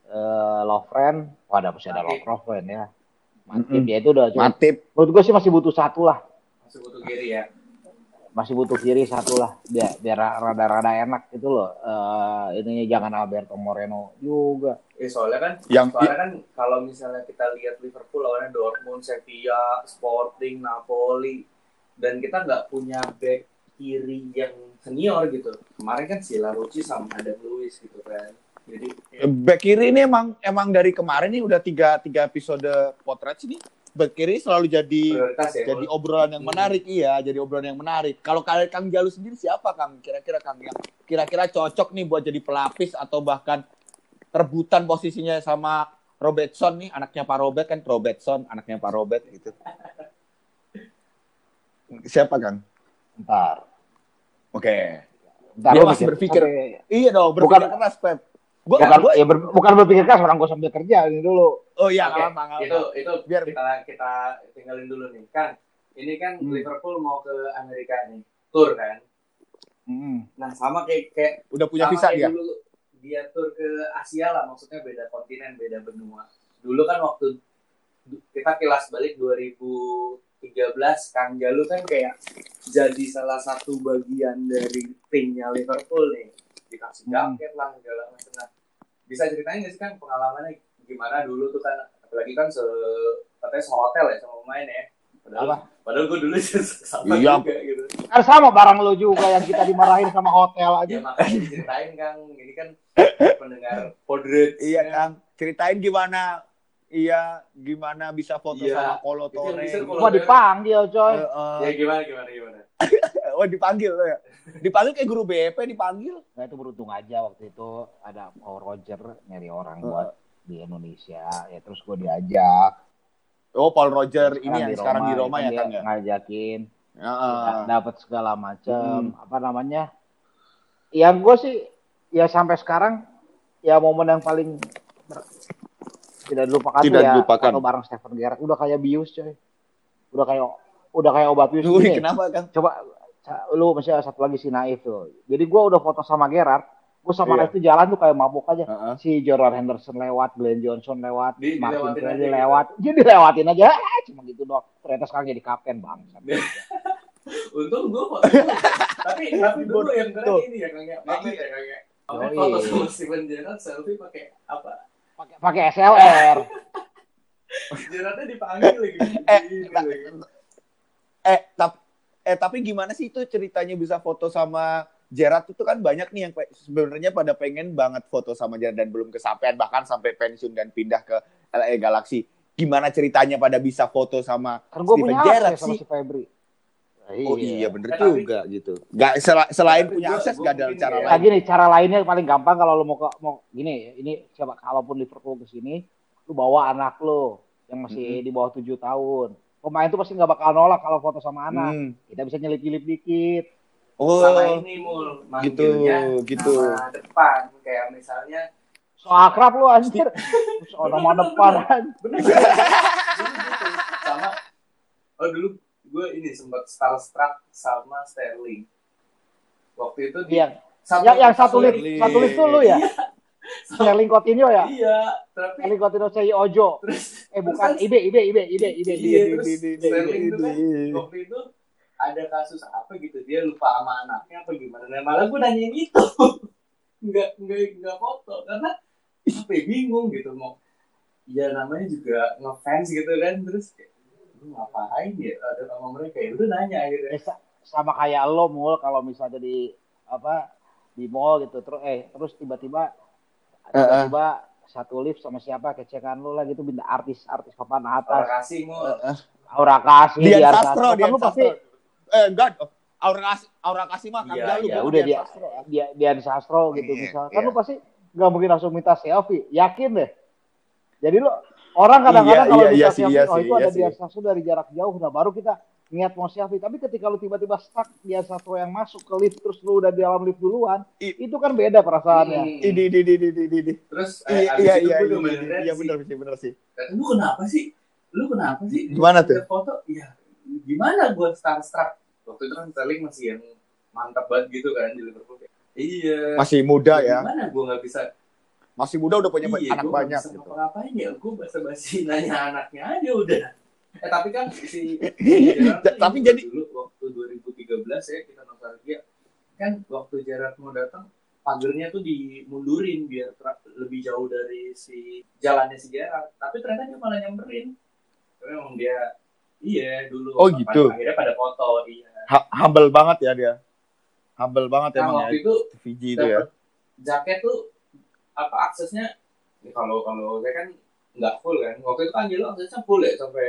eh Lovren, wadah masih ada. Lovren ya. Matip Mm-mm. ya itu udah cukup. Matip. Menurut gue sih masih butuh satu lah. Masih butuh kiri ya. Masih butuh kiri satu lah biar biar rada-rada enak gitu loh. Eh ininya jangan Alberto Moreno juga. Eh, soalnya kan Yang soalnya kan kalau misalnya kita lihat Liverpool lawannya Dortmund, Sevilla, Sporting, Napoli dan kita nggak punya back kiri yang senior gitu. Kemarin kan si Larucci sama Adam Lewis gitu kan. Jadi back kiri ini emang emang dari kemarin nih udah tiga tiga episode potret sini back kiri selalu jadi prioritas ya. jadi obrolan yang menarik. Iya jadi obrolan yang menarik. Kalau kalian Kang Jalu sendiri siapa Kang? Kira-kira Kang yang kira-kira cocok nih buat jadi pelapis atau bahkan rebutan posisinya sama Robertson nih? Anaknya Pak Robert kan Robertson anaknya Pak Robert gitu. Siapa Kang? Ntar. oke. Ntar Dia masih mikir- berpikir. sampai- iya dong berpikir Bukan- keras Pep gua bukan gua- ya ber- bukan berpikir keras orang gue sambil kerja ini dulu. oh iya nggak apa nggak itu apa. itu Biar- kita kita tinggalin dulu nih kan ini kan Hmm. Liverpool mau ke Amerika nih tour kan Mm. nah sama kayak kayak udah punya visa dia dulu dia tour ke Asia lah maksudnya beda kontinen beda benua dulu kan waktu kita kilas balik 2013 Kang Jalu kan kayak jadi salah satu bagian dari timnya Liverpool nih dikasih Hmm. jaket lah segala macam nah bisa ceritain nggak sih kan pengalamannya gimana dulu tuh kan apalagi kan se katanya sehotel ya sama pemain ya padahal Apa? padahal gue dulu sama Iya. juga gitu Kan sama barang lo juga yang kita dimarahin sama hotel aja. ya makanya diceritain Kang ini kan pendengar Podred Iya Kang, ceritain gimana Iya, gimana bisa foto Iya. sama Kolo Tore. Gua dipanggil coy. Eh, eh. ya gimana gimana gimana Oh dipanggil lo ya? Dipanggil kayak guru BP dipanggil. Nah itu beruntung aja waktu itu ada Paul Roger nyari orang buat di Indonesia ya terus gue diajak Oh Paul Roger ini yang di sekarang di Roma ya ya? ngajakin Heeh. dapat segala macam apa namanya yang gue sih ya sampai sekarang ya momen yang paling ber- tidak dilupakan Tidak ya dilupakan. foto bareng Stephen Gerrard udah kayak bius coy udah kayak udah kayak obat bius Wih, gini. kenapa Kang? coba lu masih ada satu lagi si Naif tuh jadi gue udah foto sama Gerrard gue sama Iya. Naif tuh jalan tuh kayak mabuk aja Heeh. si Jordan Henderson lewat Glenn Johnson lewat Di- Martin Kelly gitu. lewat jadi lewatin aja ah, cuma gitu doang ternyata sekarang jadi kapten bang Untung gue foto tapi tapi dulu yang keren ini ya Kang ya. Pamer ya Kang ya. Foto sama Steven Gerrard selfie pakai apa? pakai pakai SLR Gerrardnya dipanggil lagi. Eh, lagi. Eh, tapi eh tapi gimana sih itu ceritanya bisa foto sama Gerard itu kan banyak nih yang sebenarnya pada pengen banget foto sama Gerard dan belum kesampaian bahkan sampai pensiun dan pindah ke LA Galaxy. Gimana ceritanya pada bisa foto sama gue Steven punya Gerrard akses sama sih? si Febri Oh iya bener Eh, tapi- juga gitu. Gak sel- selain punya akses gak ada cara ya. Nah lain. gini cara lainnya paling gampang kalau lu mau ke mau gini ini siapa kalaupun Liverpool ke sini lu bawa anak lu yang masih di bawah tujuh tahun pemain tuh pasti nggak bakal nolak kalau foto sama anak Hmm. kita bisa nyelip-nyelip dikit. Oh, sama ini mul manggilnya gitu. nama depan. Kayak misalnya so akrab lu anjir. So nama depan bener dulu gitu sama oh dulu gue ini sempat starstruck sama Sterling. Waktu itu di yang yang, yang satu lift Sterling. satu lift tuh lu ya Sterling Coutinho ya? Iya tapi Sterling Coutinho Sei Ojo. Terus eh terus bukan. kan Ibe Ibe Ibe Ibe Ibe. Iya, Ibe terus di- Sterling itu kan waktu itu ada kasus apa gitu dia lupa sama anaknya apa gimana. Nah malah gue nanyain itu. Nggak nggak nggak foto karena apa ya, bingung gitu mau ya namanya juga ngefans gitu kan terus kayak, lu ngapain ya ada sama mereka? Ya udah nanya gitu Eh, sa- sama kayak lo mul kalau misalnya di apa di mall gitu terus eh terus tiba-tiba tiba-tiba satu lift sama siapa kecekan lu lah gitu minta artis artis papan atas. Kasih mu. Aura kasih Dian Dian Sastro, Kan Dian lu pasti Sastro. Eh enggak, Aura kasih Aura kasih mah kan Iya, Jalu, ya udah dia Sastro. dia Dian Sastro gitu Iya, misal. kan iya. lu pasti nggak mungkin langsung minta selfie. Yakin deh. Jadi lu orang kadang-kadang Iya, kalau iya, iya selfie iya oh itu iya ada sih. Dian Sastro dari jarak jauh nah baru kita niat mau selfie tapi ketika lu tiba-tiba stuck Dian Sastro yang masuk ke lift terus lu udah di dalam lift duluan I- itu kan beda perasaannya. Ini ini ini ini ini, terus eh, Iya abis iya iya gue iya iya, iya benar sih benar sih. Lu kenapa sih? Lu kenapa sih? Gimana tuh? Foto, ya gimana gue starstruck? Waktu itu kan Sterling masih yang mantap banget gitu kan di Liverpool. Iya. Masih muda ya. Gimana gue nggak bisa? Masih muda udah punya iya, anak gua banyak bisa gitu. ngapa-ngapain ya? Gue basa-basi nanya anaknya aja udah. Eh tapi kan si Ja- Gerrard tapi jadi- dulu waktu 2013 ya kita nostalgia kan waktu Gerrard mau datang pagernya tuh dimundurin biar lebih jauh dari si jalannya si Gerrard tapi ternyata dia malah nyamperin tapi emang dia iya dulu Oh, pada- gitu. akhirnya pada foto iya Ha- humble banget ya dia. Humble banget nah emang waktu ya. itu Fiji itu ya. jaket tuh apa aksesnya ya kalau kalau saya kan nggak full kan? Waktu itu kan Angelo aksesnya full ya sampai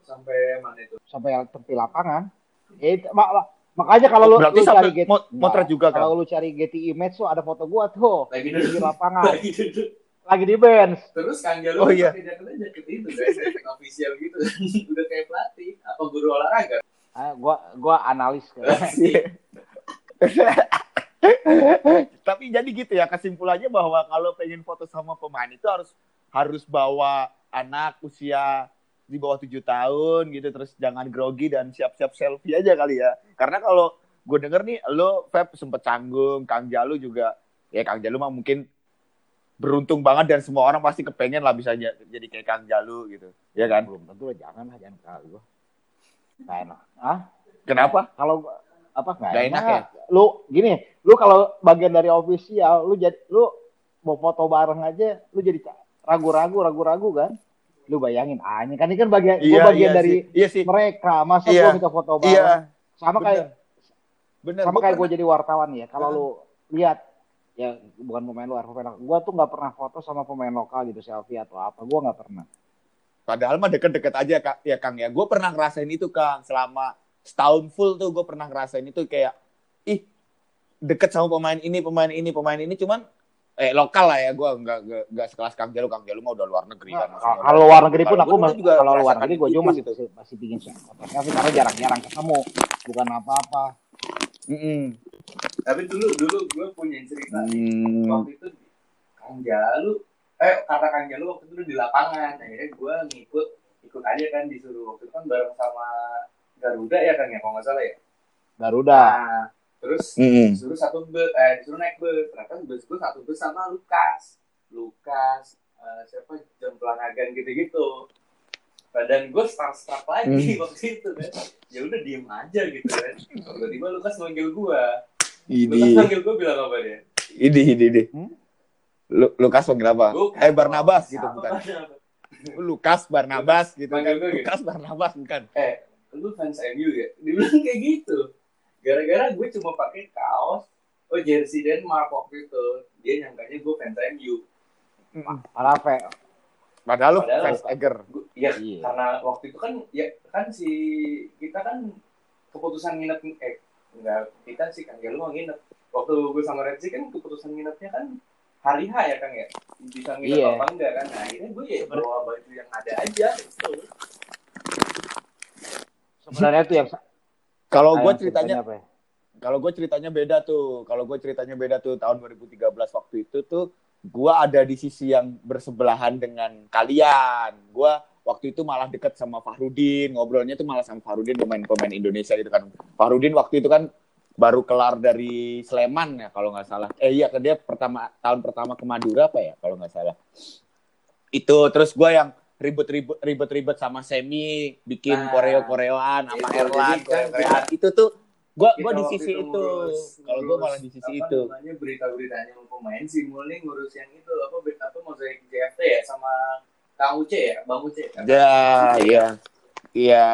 sampai mana itu? Sampai tepi lapangan. Ya, itu- mak- mak- makanya kalau lu, Berarti lu sampai cari Getty mot- motret juga kan. kalau lu cari Getty Image tuh ada foto gua tuh. Lagi di duduk. lapangan. Lagi duduk. Lagi di bench. Terus Kang Jalu Oh, iya. pakai jaketnya jaket itu guys. Jaket official gitu. Udah kayak pelatih. Apa guru olahraga? Ah, gua gua analis Iya. Tapi jadi gitu ya kesimpulannya bahwa kalau pengen foto sama pemain itu harus harus bawa anak usia di bawah tujuh tahun gitu terus jangan grogi dan siap-siap selfie aja kali ya. Karena kalau gue denger nih lo Feb sempet canggung, Kang Jalu juga ya Kang Jalu mah mungkin beruntung banget dan semua orang pasti kepengen lah bisa jadi kayak Kang Jalu gitu. Ya kan? Belum tentu lah, jangan lah, jangan kali gua. Nggak enak. Ah, Kenapa? kalau apa nggak enak, enak ya? Lu gini, lu kalau bagian dari official, lu jadi lu mau foto bareng aja, lu jadi ragu-ragu, ragu-ragu kan? Lu bayangin, ah ini kan ini kan bagian gua bagian dari sih. Iya sih. mereka, masa Iya. gua minta foto bareng? Iya. Sama kayak Bener. sama Gua kayak gue jadi wartawan ya. Kalau lu lihat ya bukan pemain luar, pemain lokal. Gue tuh nggak pernah foto sama pemain lokal gitu selfie atau apa. Gue nggak pernah. Padahal mah deket-deket aja Kak. ya Kang ya. Gue pernah ngerasain itu Kang selama setahun full tuh gue pernah ngerasain itu kayak ih deket sama pemain ini pemain ini pemain ini cuman eh lokal lah ya gue nggak nggak sekelas Kang Jalu Kang Jalu mah udah luar negeri kan. Nah, maksudnya. kalau luar negeri pun aku gua dulu mas- juga kalau luar negeri gue juga masih gitu. masih, masih bikin foto selfie karena jarang-jarang ketemu. Bukan apa-apa. Mm-mm. Tapi dulu dulu gue punya cerita. Hmm. waktu itu Kang Jalu eh kata Kang Jalu waktu itu di lapangan akhirnya gue ngikut ikut aja kan disuruh waktu itu kan bareng sama Garuda ya Kang ya kalau nggak salah ya Garuda. nah terus Mm-mm. disuruh satu bus eh disuruh naik bus ternyata bus gue satu bus sama Lukas Lukas eh, siapa John Flanagan gitu-gitu badan gue starstruck lagi Hmm. waktu itu kan ya udah diem aja gitu kan tiba-tiba Lukas manggil gue Ini Lukas manggil gue bilang apa dia ini ini ini. Hmm? Lu, Lukas panggil apa? Lukas. Eh Barnabas gitu Apa? bukan. Lukas Barnabas gitu kan. Gitu. Lukas Barnabas bukan. eh lu fans MU ya dia bilang kayak gitu gara-gara gue cuma pakai kaos oh jersey Denmark waktu itu dia nyangkanya gue fans MU Padahal Fe, Padahal lu Padahal fans? Eger. Ya Iya. karena waktu itu kan ya kan si kita kan keputusan nginep eh enggak kita sih kan ya lu mau nginep waktu gue sama Redzi kan keputusan nginepnya kan hari H ya kan ya bisa nginep Iya. apa enggak kan nah akhirnya gue ya bawa baju yang ada aja gitu. sebenarnya tuh yang Kalau gue ceritanya apa ya? kalau gue ceritanya beda tuh. Kalau gue ceritanya beda tuh tahun 2013 waktu itu tuh gue ada di sisi yang bersebelahan dengan kalian. Gue waktu itu malah deket sama Fahrudin, ngobrolnya tuh malah sama Fahrudin pemain-pemain Indonesia gitu kan. Fahrudin waktu itu kan baru kelar dari Sleman ya kalau nggak salah. Eh iya ke dia pertama tahun pertama ke Madura apa ya kalau nggak salah. Itu terus gue yang ribet-ribet ribet-ribet sama Semi bikin Nah, koreo-koreoan sama itu, Erlan. kan koreo-koreoan itu tuh gue Kita gue di sisi itu ngurus- kalau ngurus malah di sisi apa itu. namanya berita-beritanya pemain sih mulai ngurus yang itu apa apa mozaik JFT ya sama Kang Uce ya Bang Uce kan? ya? Iya. Iya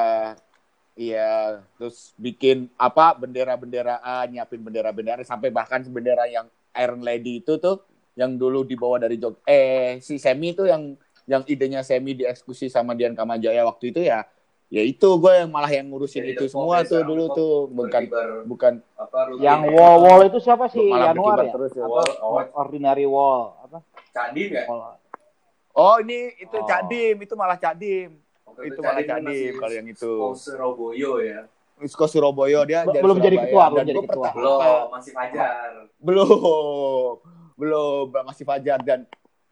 iya. Terus bikin apa bendera-benderaan nyiapin bendera-bendera sampai bahkan bendera yang Iron Lady itu tuh yang dulu dibawa dari Jog eh si Semi itu yang yang idenya Semi dieksekusi sama Dian Kamajaya waktu itu ya ya itu gue yang malah yang ngurusin Jadi itu The semua Pop ya, tuh dulu tuh bukan Berkibar, bukan apa Yang ya. wall wall itu siapa sih? malah Januar ya? terus ya. Apa? Wall, oh. Ordinary wall apa? Cadim ya Wall. oh ini itu Oh. Cak Dim itu malah Cak Dim Waktu itu Cadim malah kan Cak masih Dim kalau yang itu Surabaya ya Isko Surabaya dia belum jadi Surabaya. ketua, Dan belum jadi ketua. belum masih Fajar belum belum masih Fajar dan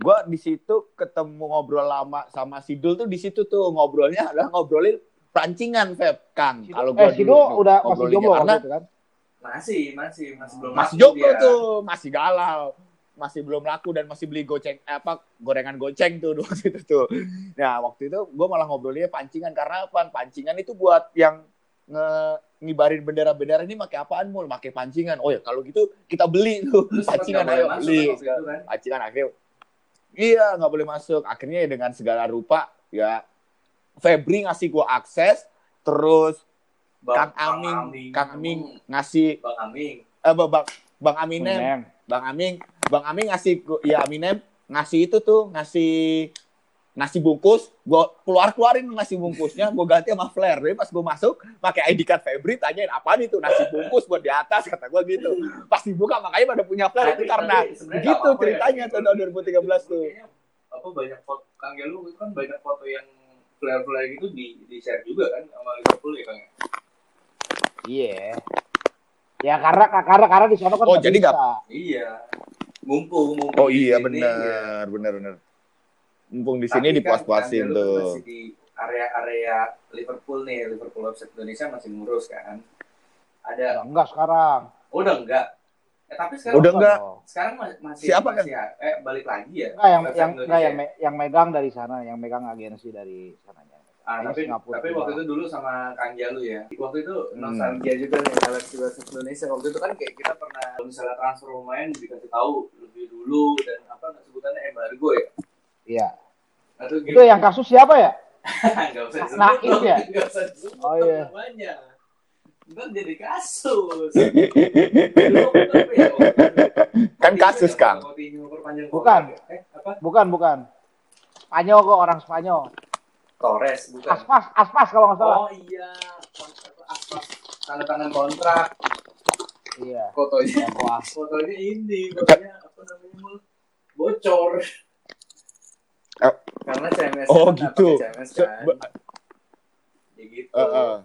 gue di situ ketemu ngobrol lama sama Sidul tuh di situ tuh ngobrolnya adalah ngobrolin perancingan Feb Kang. Kalau gue eh Sido udah masih jomblo karena kan? masih masih masih belum masih jomblo dia. tuh masih galau masih belum laku dan masih beli goceng eh, apa gorengan goceng tuh waktu itu tuh. Nah waktu itu gue malah ngobrolnya pancingan karena apa? Pancingan itu buat yang nge ngibarin bendera-bendera ini pakai apaan mul? Pakai pancingan. Oh ya kalau gitu kita beli tuh. Pancingan ayo beli. kan kan? Pancingan akhirnya iya nggak boleh masuk akhirnya ya dengan segala rupa ya Febri ngasih gua akses terus Bang- Kang Aming Aming. Kang Aming ngasih Bang Aming eh Bang Bang, Bang Aminem Minem. Bang Aming Bang Aming ngasih gua- ya Aminem ngasih itu tuh ngasih nasi bungkus gua keluar keluarin nasi bungkusnya gua ganti sama flare jadi pas gua masuk pakai ID card Febri tanyain apaan itu nasi bungkus buat di atas kata gua gitu pas dibuka makanya pada punya flare itu karena apa-apa ceritanya ya. tuh tahun 2013 tuh apa banyak foto Kang Gelu itu kan banyak foto yang flare-flare gitu di di share juga kan sama Liverpool ya Kang ya? Iya. Ya karena karena karena di sana kan Oh, jadi nggak- bisa. Iya. Mumpung, mumpung Oh iya sini, benar, ya. benar benar. Mumpung di sini kan dipuas-puasin Gelu tuh. Masih di area-area Liverpool nih, Liverpool website Indonesia masih ngurus kan. Ada Enggak sekarang. oh, udah enggak. Eh, tapi sekarang Udah enggak. sekarang ma- masih Siapa, kan? masih eh balik lagi ya. Enggak yang yang enggak yang ya? me- yang megang dari sana, yang megang agensi dari sananya. Ah, tapi Singapura tapi juga. waktu itu dulu sama Kang Jalu ya. Waktu itu Hmm. nostalgia juga nih Alex juga Indonesia. Waktu itu kan kayak kita pernah kalau misalnya transfer pemain dikasih tahu lebih dulu dan apa sebutannya embargo ya. Iya. Atau Itu yang kasus siapa ya? Enggak usah disebut. Naif ya? Nggak usah disebut Oh, iya. namanya. Ntar jadi kasus. Kan kasus, Kang. Bukan. Eh, apa? Bukan, bukan. Spanyol kok orang Spanyol. Torres, bukan. Aspas, Aspas kalau nggak salah. Oh iya, aspas tanda tangan kontrak. Iya. Fotonya, Ya, fotonya ini, fotonya apa namanya bocor. Karena CMS Oh, kan gitu. CMS kan. Ya gitu. Eh, eh.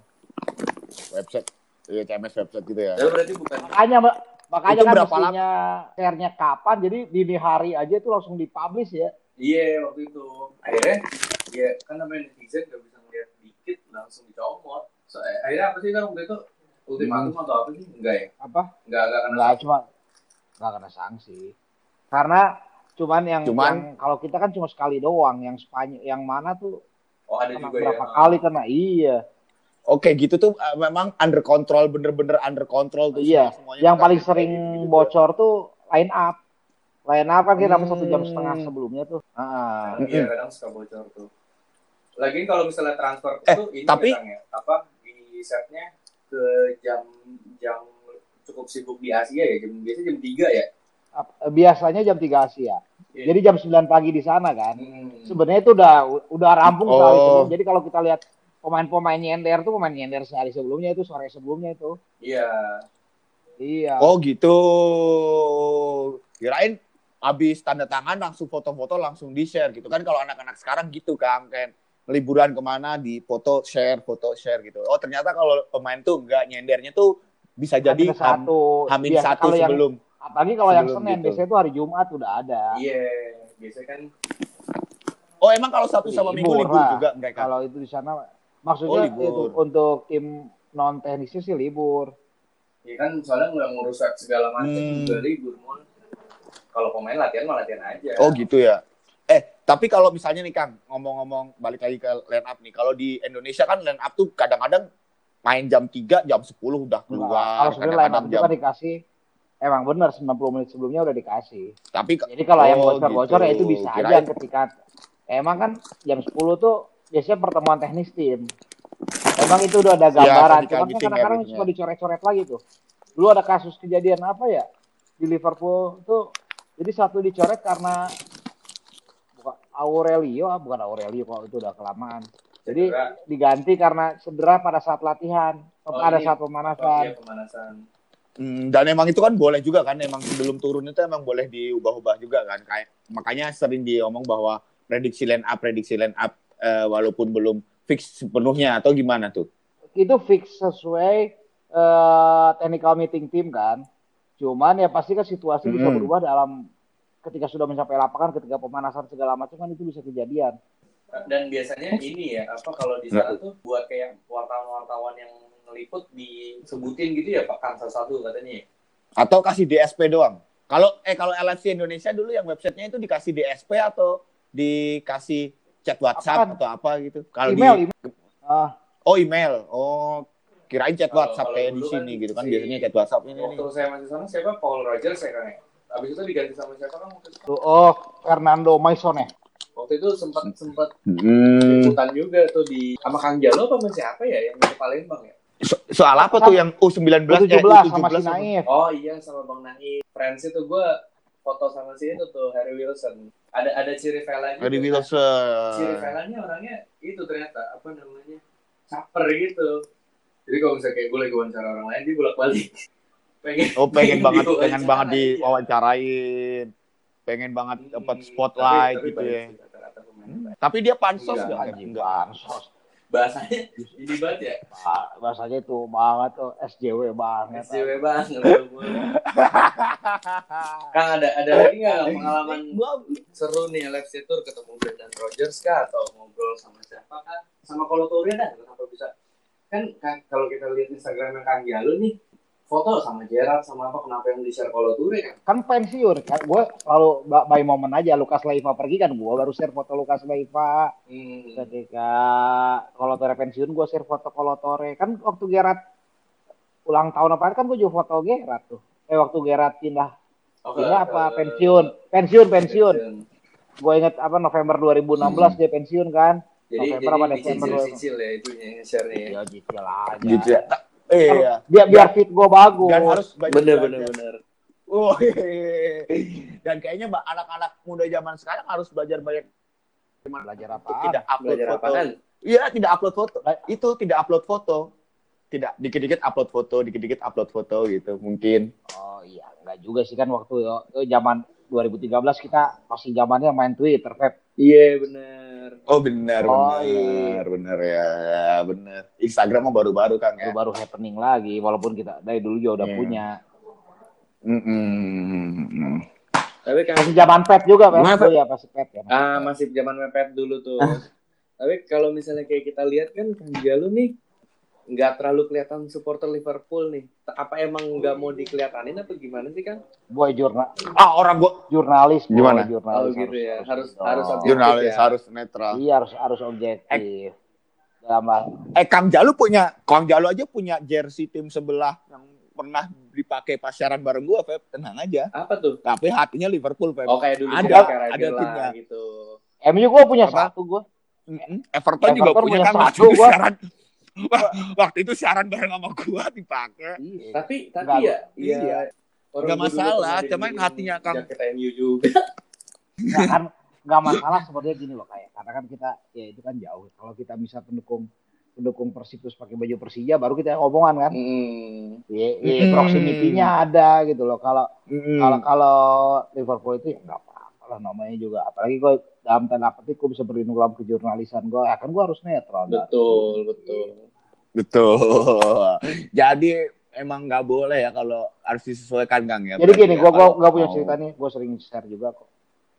Website, iya CMS website gitu ya. Jadi berarti bukan Makanya, Mbak, makanya Itu kan mestinya share-nya kapan, jadi dini hari aja itu langsung dipublish ya. Iya waktu itu akhirnya ya kan namanya netizen gak bisa ngeliat dikit langsung dicomot. So, eh, akhirnya apa sih kan waktu itu ultimatum atau apa sih? Enggak ya? Apa? Enggak enggak kena. Enggak, cuma enggak kena sanksi. Karena cuman yang, Cuman- yang kalau kita kan cuma sekali doang, yang Spanyol, yang mana tuh Oh ada kena juga berapa ya. kali kena. Iya. Oke, gitu tuh eh, memang under control, bener-bener under control tuh. Iya. semuanya Yang paling sering gitu-gitu. bocor tuh line up. Line up kan kita Hmm. satu jam setengah sebelumnya tuh. Ah. Iya kadang suka bocor tuh. Lagi kalau misalnya transfer Eh, tuh ini tapi- ya, apa di setnya ke jam jam cukup sibuk di Asia ya jam biasanya jam 3 ya. Ap- Biasanya jam 3 Asia. Iya. Jadi jam 9 pagi di sana kan. Hmm. Sebenarnya itu udah udah rampung Oh. sehari sebelum. Jadi kalau kita lihat pemain-pemain nyender tuh pemain nyender sehari sebelumnya itu sore sebelumnya itu. Iya. Iya. Oh gitu. Kirain habis tanda tangan langsung foto-foto langsung di share gitu kan kalau anak-anak sekarang gitu kan kayak liburan ke mana di foto share foto share gitu. Oh ternyata kalau pemain tuh nggak nyendernya tuh bisa jadi Hamin ham, satu. hamin Biasa satu yang sebelum. Apalagi kalau yang Senin gitu. biasanya itu hari Jumat udah ada. Iya, biasanya kan Oh emang kalau satu sama minggu Libur juga mereka. Kalau itu di sana Oh, maksudnya libur. itu untuk tim non teknisnya sih libur. ya kan soalnya nggak ngurus segala macam Hmm. juga libur Mul. Kalau pemain latihan mah latihan aja. Oh gitu ya. Eh tapi kalau misalnya nih Kang ngomong-ngomong balik lagi ke line up nih. Kalau di Indonesia kan line up tuh kadang-kadang main jam 3, jam 10 udah Enggak. keluar. Kalau sebenarnya line up jam kan dikasih emang benar 90 menit sebelumnya udah dikasih. tapi Jadi kalau yang Oh, bocor-bocor gitu. ya itu bisa aja Kirain- ketika emang kan jam 10 tuh biasanya pertemuan teknis tim. Emang itu udah ada gambaran, technical cuman kan meeting kadang-kadang suka ya. dicoret-coret lagi tuh. Dulu ada kasus kejadian apa ya di Liverpool tuh, jadi satu dicoret karena bukan Aurelio, ah, bukan Aurelio kalau itu udah kelamaan. Jadi Cedera. diganti karena cedera pada saat latihan, Oh, pada ini- saat Oh, pemanasan. iya pemanasan. Hmm, dan emang itu kan boleh juga kan emang sebelum turun itu emang boleh diubah-ubah juga kan kayak makanya sering diomong bahwa prediksi line up prediksi line up eh, walaupun belum fix sepenuhnya atau gimana tuh itu fix sesuai eh, technical meeting tim kan. Cuman ya pasti kan situasi bisa Hmm. berubah dalam ketika sudah mencapai lapangan, ketika pemanasan segala macam kan itu bisa kejadian. Dan biasanya ini ya, apa kalau di sana tuh buat kayak wartawan-wartawan yang ngeliput disebutin gitu ya Pak Kang satu katanya ya. atau kasih DSP doang kalau eh kalau LFC Indonesia dulu yang websitenya itu dikasih DSP atau dikasih chat WhatsApp Apaan? atau apa gitu kalau di email, email. Ah, oh email oh kirain chat Kalau- WhatsApp kalau kayak di dulu sini kan gitu kan si- biasanya chat WhatsApp ini nih. Waktu saya masih sana siapa Paul Rogers ya kan ya. Habis itu diganti sama siapa kan waktu itu? oh Fernando Maison ya. Waktu itu sempat sempat Hmm. liputan juga tuh di sama Kang Jalo apa sama siapa ya yang di Palembang ya? So- soal apa tuh yang U19 eh, U17 sama si U17 apa? Naif. Oh iya sama Bang Naif. Friends itu gue foto sama si itu tuh Harry Wilson. Ada ada ciri velanya. Harry Ciri Wilson. velanya orangnya itu ternyata apa namanya caper gitu. Jadi kalau misalnya kayak gue lagi wawancara orang lain dia bolak balik. Pengen. Oh pengen banget pengen banget diwawancarain. Pengen banget Hmm, dapat spotlight tapi gitu ya. Tapi dia pansos Enggak, enggak? Anjing Enggak. bansos. Bahasanya ini banget ya. Bah- Bahasanya tuh banget tuh SJW banget. SJW banget. Kang ada ada lagi nggak Kang, pengalaman Gua seru nih live tour ketemu Brendan Rodgers kah atau ngobrol sama siapa kah? Sama Kolo Toure dah kenapa bisa? Kan, kan kalau kita lihat Instagram Kang Jalu nih foto sama Gerard sama apa kenapa yang di share Kolo Toure kan? kan pensiun kan gue selalu ba- by moment aja Lukas Leiva pergi kan gue baru share foto Lukas Leiva Hmm. ketika Kolotore pensiun gue share foto Kolotore kan waktu Gerard ulang tahun apa kan gue juga foto Gerard tuh eh waktu Gerard pindah Oke, pindah apa pensiun pensiun pensiun gue inget apa November 2016 dia pensiun kan Jadi November apa jadi Desember dulu? dicicil ya itu share-nya. ya. ya gitu aja Gitu ya. Iya. biar biar fit gue bagus Dan harus banyak Bener bener bener. Oh, iya. Dan kayaknya mbak anak-anak muda zaman sekarang harus belajar banyak belajar apa tidak upload Belajar foto. Iya, tidak upload foto. Itu tidak upload foto. Tidak dikit-dikit upload foto, dikit-dikit upload foto gitu mungkin. Oh iya, enggak juga sih kan waktu itu zaman 2013 kita masih zamannya main Twitter, Pep. Iya bener. Oh benar, Oh, benar, benar ya, ya, benar. Instagram mah baru-baru kan ya. baru happening lagi, walaupun kita dari dulu juga udah Iya. punya. Mm-mm. Tapi kan Masih zaman Pep juga, Pep? Oh iya, pasti Pep ya. ah masih zaman mepet dulu tuh. Tapi kalau misalnya kayak kita lihat kan Kang Jalu nih nggak terlalu kelihatan supporter Liverpool nih. Apa emang nggak mau dikelihatanin apa gimana sih Kang? Boy jurnal Ah orang gua jurnalis, boy, Gimana? jurnalis. Oh, gitu ya. Harus- gitu. harus objektif. jurnalis ya. harus netral. Iya, harus harus objektif. Dalam hal- Eh Kang Jalu punya, Kang Jalu aja punya jersey tim sebelah yang pernah dipakai pasaran bareng gua, Feb. Tenang aja. Apa tuh? Tapi hatinya Liverpool, Feb. Oh kayak dulu Ada- juga kayak ada timnya. gitu. MU gue punya Apa? satu gue. Mm-mm. Everton juga Everton punya punya kan satu, gua. Wah, waktu itu siaran bareng sama gua dipakai. Iya. Tapi tapi Nggak, ya iya. iya. Dulu masalah, cuman hatinya Kang- jaket MU juga. Nggak kan nggak masalah sebenarnya gini loh kayak karena kan kita ya itu kan jauh. Kalau kita bisa pendukung pendukung Persib terus pakai baju Persija baru kita omongan kan. Hmm. Iya, iya, Hmm. proximity-nya ada gitu loh. Kalau Mm-mm. kalau kalau Liverpool itu ya nggak apa-apa lah namanya juga. Apalagi gue dalam tanda petik gue bisa berlindung dalam kejurnalisan gue. Ya kan gue harus netral. Betul, betul. Betul. Jadi emang nggak boleh ya kalau harus disesuaikan Kang ya. Jadi berarti gini, ya, gue gua kalau nggak punya cerita nih. Gue sering share juga kok.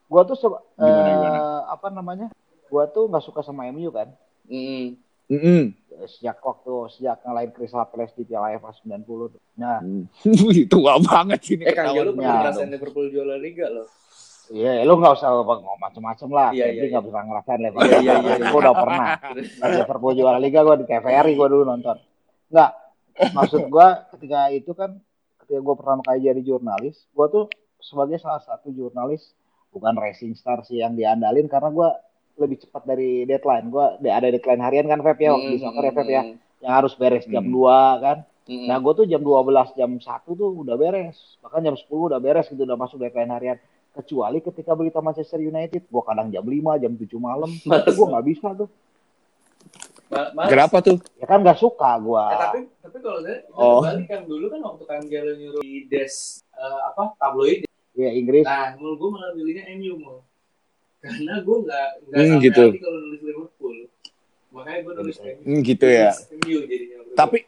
Gue tuh se- Gimana, eh, gimana? apa namanya? Gue tuh nggak suka sama MU kan. Hmm. Mm-mm. Sejak waktu sejak ngalahin Crystal Palace di Piala FA 90 tuh. Nah, Tua banget sini Eh Kang ketahuan. pernah Ya, ngerasain Liverpool juara Liga loh. Iya, lu nggak usah ngomong macem-macem lah. Iya, Jadi iya, nggak iya. bisa ngerasain Iya, Liverpool. iya, iya. Gue udah pernah. Liverpool juara Liga gue di TVRI gue dulu nonton. Nggak, maksud gue ketika itu kan ketika gue pertama kali jadi jurnalis, gue tuh sebagai salah satu jurnalis bukan racing star sih yang diandalin karena gue lebih cepat dari deadline. Gue ada deadline harian kan Feb ya waktu di soccer ya Feb ya yang harus beres jam Hmm. 2 kan. Hmm. Nah gue tuh jam 12 jam 1 tuh udah beres. Bahkan jam 10 udah beres gitu udah masuk deadline harian. Kecuali ketika berita Manchester United, gue kadang jam 5, jam 7 malam. Gue nggak bisa tuh. Ma- males. Kenapa tuh? Ya kan nggak suka gue. Eh, tapi tapi kalau saya Oh. kebalik kan dulu kan waktu Jalu nyuruh di des eh, apa tabloid. Ya Inggris. Nah, mul gue malah pilihnya MU mul. Karena gue nggak nggak Hmm, sampai gitu. hati kalau nulis Liverpool. Makanya gue nulis MU. Hmm, gitu ya. MU jadinya. Tapi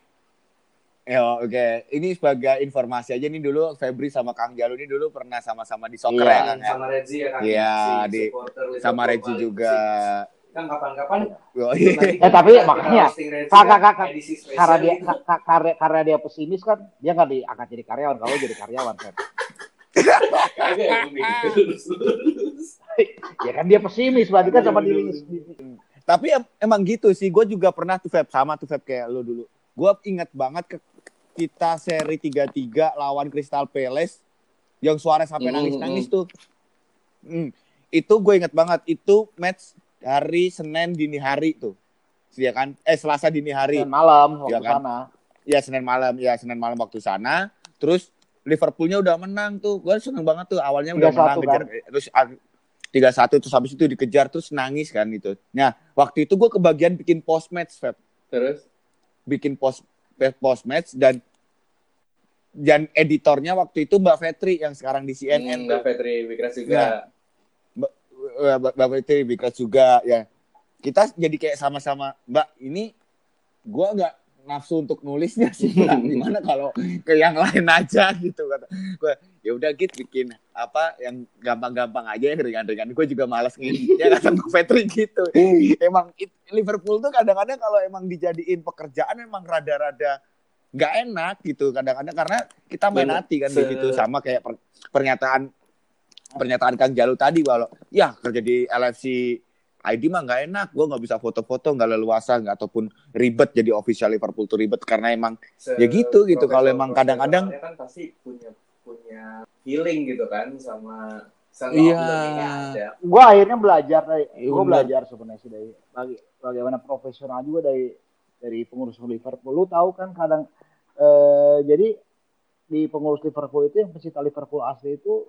ya oke, ini sebagai informasi aja nih dulu Febri sama Kang Jalu ini dulu pernah sama-sama di soccer Iya. ya Kang ya. sama Regzi ya kan. Iya, Si di- Sama Regi paling juga. sih. Kan kapan-kapan Oh, iya. Eh, tapi makanya, kakak- kan, kakak, Karena dia ka- ka- karena, karena dia pesimis kan, dia nggak diangkat jadi karyawan. Kalau jadi karyawan kan. Ya kan dia pesimis berarti kan sama diri sendiri. Tapi em- emang gitu sih, gue juga pernah tuh Feb sama tuh Feb kayak lo dulu. Gue inget banget ke kita seri 3-3 lawan Crystal Palace yang suara sampai Hmm, nangis-nangis tuh. Hmm, Itu gue inget banget, itu match hari Senin dini hari tuh. Iya kan? Eh Selasa dini hari. Dan malam waktu Iya kan? sana. Ya Senin malam, ya Senin malam waktu sana. Terus Liverpoolnya udah menang tuh. Gue seneng banget tuh awalnya udah 3-1 menang kejar. Terus ah, tiga satu terus habis itu dikejar terus nangis kan itu. Nah waktu itu gue kebagian bikin post match, Feb. Terus bikin post post match dan dan editornya waktu itu Mbak Fetri yang sekarang di CNN hmm, Mbak Fetri Wikras juga. Ya. Eh, Mbak Mbak Fetri Bikras juga ya. Kita jadi kayak sama-sama Mbak ini gua nggak nafsu untuk nulisnya sih Mbak. gimana kalau ke yang lain aja gitu kata. Gue ya udah git bikin apa yang gampang-gampang aja yang ringan-ringan. Gue juga malas ngeditnya kata Mbak Fetri gitu. Emang it- Liverpool tuh kadang-kadang kalau emang dijadiin pekerjaan emang rada-rada nggak enak gitu kadang-kadang karena kita main hati kan situ sama kayak per- pernyataan pernyataan Kang Jalu tadi kalau ya kerja di LFC ID mah nggak enak, gue nggak bisa foto-foto, nggak leluasa, nggak ataupun ribet jadi official Liverpool tuh ribet karena emang Se- Ya gitu, gitu. Kalau emang kadang-kadang- kan pasti punya punya feeling gitu kan sama sama Iya. ada. gue akhirnya belajar dari Iya, gue benar. belajar sebenarnya sih dari bagi, bagaimana profesional juga dari dari pengurus Liverpool. Lu tahu kan kadang eh, jadi di pengurus Liverpool itu yang pecinta Liverpool asli itu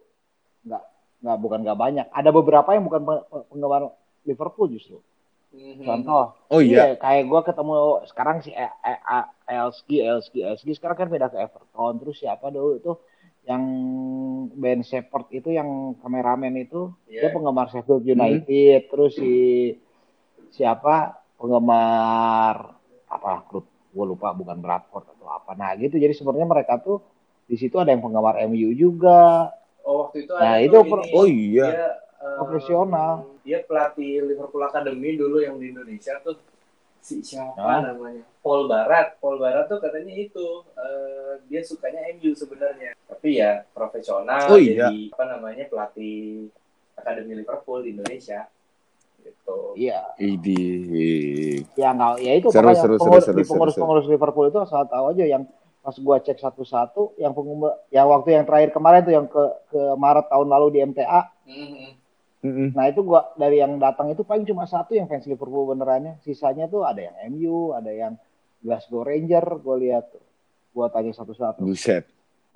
nggak nggak bukan nggak banyak. Ada beberapa yang bukan pe- pe- penggemar Liverpool justru. Mhm. contoh. Oh iya, kayak gue ketemu sekarang si E- E- Elski Elski Elski. Sekarang kan beda ke Everton. Terus siapa dulu itu yang Ben Shepherd itu yang kameramen itu Iya. dia penggemar Sheffield United. Terus si siapa? Penggemar apa klub gue lupa bukan Bradford atau apa nah gitu jadi sebenarnya mereka tuh di situ ada yang penggemar MU juga Oh waktu itu Nah, ada itu per- ini, oh iya, dia eh, Profesional. Dia pelatih Liverpool Academy dulu yang di Indonesia tuh si siapa Hah? namanya? Paul Barat. Paul Barat tuh katanya itu eh, dia sukanya MU sebenarnya. Tapi ya profesional Oh, iya. jadi apa namanya pelatih Akademi Liverpool di Indonesia. Gitu. iya Idi. ya nggak ya itu Seru, seru, pengurus, seru, di seru, pengurus seru. pengurus Liverpool itu asal tahu aja yang pas gua cek satu-satu yang penggemar yang waktu yang terakhir kemarin tuh yang ke ke Maret tahun lalu di MTA Mhm. Mm-mm. nah itu gua dari yang datang itu paling cuma satu yang fans Liverpool benerannya sisanya tuh ada yang MU ada yang Glasgow Ranger gua lihat tuh gua tanya satu-satu Buset.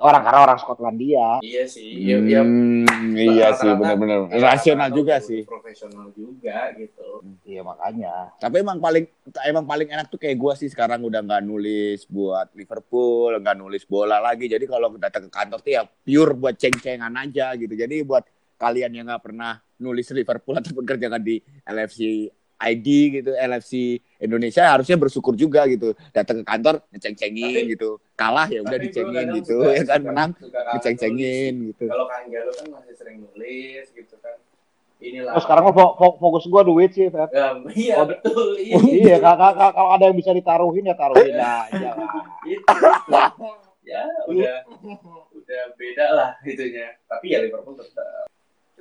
Orang karena orang Skotlandia Iya sih. Ya, ya, Hmm, iya sih, benar-benar. Rasional juga sih. Profesional juga gitu. iya makanya Tapi emang paling emang paling enak tuh kayak gua sih sekarang udah nggak nulis buat Liverpool, nggak nulis bola lagi. Jadi kalau datang ke kantor tuh ya pure buat ceng-cengan aja gitu. Jadi buat kalian yang nggak pernah nulis Liverpool ataupun kerjakan di LFC ID gitu, LFC Indonesia harusnya bersyukur juga gitu. Datang ke kantor ngeceng-cengin gitu. Kalah ya udah dicengin gitu suka- ya kan suka- menang kangen ngeceng-cengin gitu. Kalau Kang Jalo kan masih sering nulis gitu kan. Inilah. oh, sekarang mah fo- fo- fokus gua duit sih Feb. Ya, iya Oh, betul. Iya. iya kakak kalau ada yang bisa ditaruhin ya taruhin aja lah Itu. ya udah udah beda lah itunya. Tapi ya Liverpool tetap.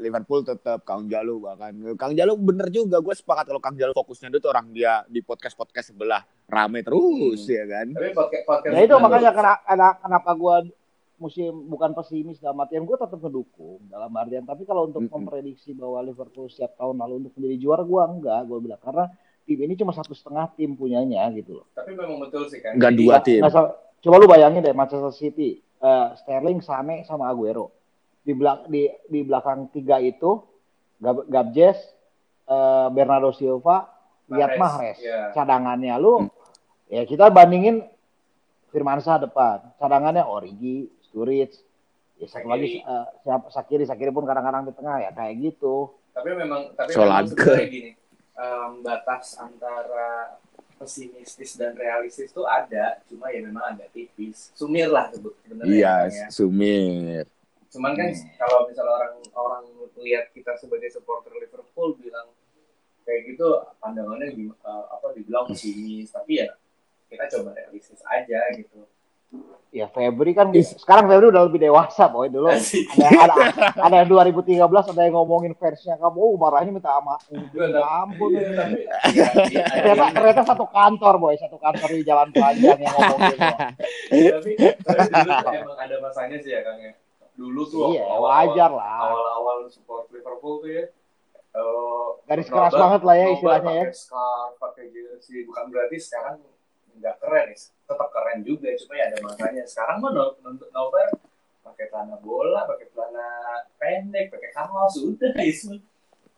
Liverpool tetap Kang Jalu bahkan Kang Jalu bener juga gue sepakat kalau Kang Jalu fokusnya itu orang dia di podcast podcast sebelah rame terus Hmm. ya kan Tapi podcast podcast. Ya itu makanya kena, kena- kenapa gue musim bukan pesimis dalam artian gue tetap mendukung dalam artian tapi kalau untuk Mm-mm. memprediksi bahwa Liverpool setiap tahun lalu untuk menjadi juara gue enggak gue bilang karena tim ini cuma satu setengah tim punyanya gitu loh. Tapi memang betul sih kan. Nggak Jadi- dua tim. Nggak salah- coba lu bayangin deh Manchester City, eh, Sterling, Sane sama Aguero di belak di di belakang tiga itu Gab Gabjes, eh, Bernardo Silva, Riyad Mahrez, Mahrez, ya. cadangannya lu ya kita bandingin Firmansyah depan, cadangannya Origi, Sturridge, ya satu lagi eh, siapa Sakiri, Sakiri pun kadang-kadang di tengah ya kayak gitu. Tapi memang tapi memang sebenarnya gini. em, batas antara pesimistis dan realistis tuh ada, cuma ya memang agak tipis. Sumir lah sebut sebenarnya. iya ya. Sumir Cuman kan Hmm. kalau misalnya orang orang lihat kita sebagai supporter Liverpool bilang kayak gitu pandangannya gim- eh, apa dibilang pesimis, tapi ya kita coba realistis aja gitu. Ya Febri kan sekarang Febri udah lebih dewasa boy dulu. Ada, ada, ada yang 2013 ada yang ngomongin versinya kamu oh, marahnya minta ama minta ampun Iya, ya, ya, ada ternyata, yang- ternyata satu kantor boy satu kantor di jalan panjang yang ngomongin tapi, tapi dulu emang ada masanya sih ya Kang ya. Dulu tuh iya awal-awal- wajar lah. awal-awal support Liverpool tuh ya. Eh, Garis keras nobar- banget lah ya istilahnya ya. pakai scarf pakai jersey. Bukan berarti sekarang nggak keren ya tetap keren juga cuma ya ada masanya. Sekarang mah no- nonton nobar pakai celana bola pakai celana pendek pakai kaos udah itu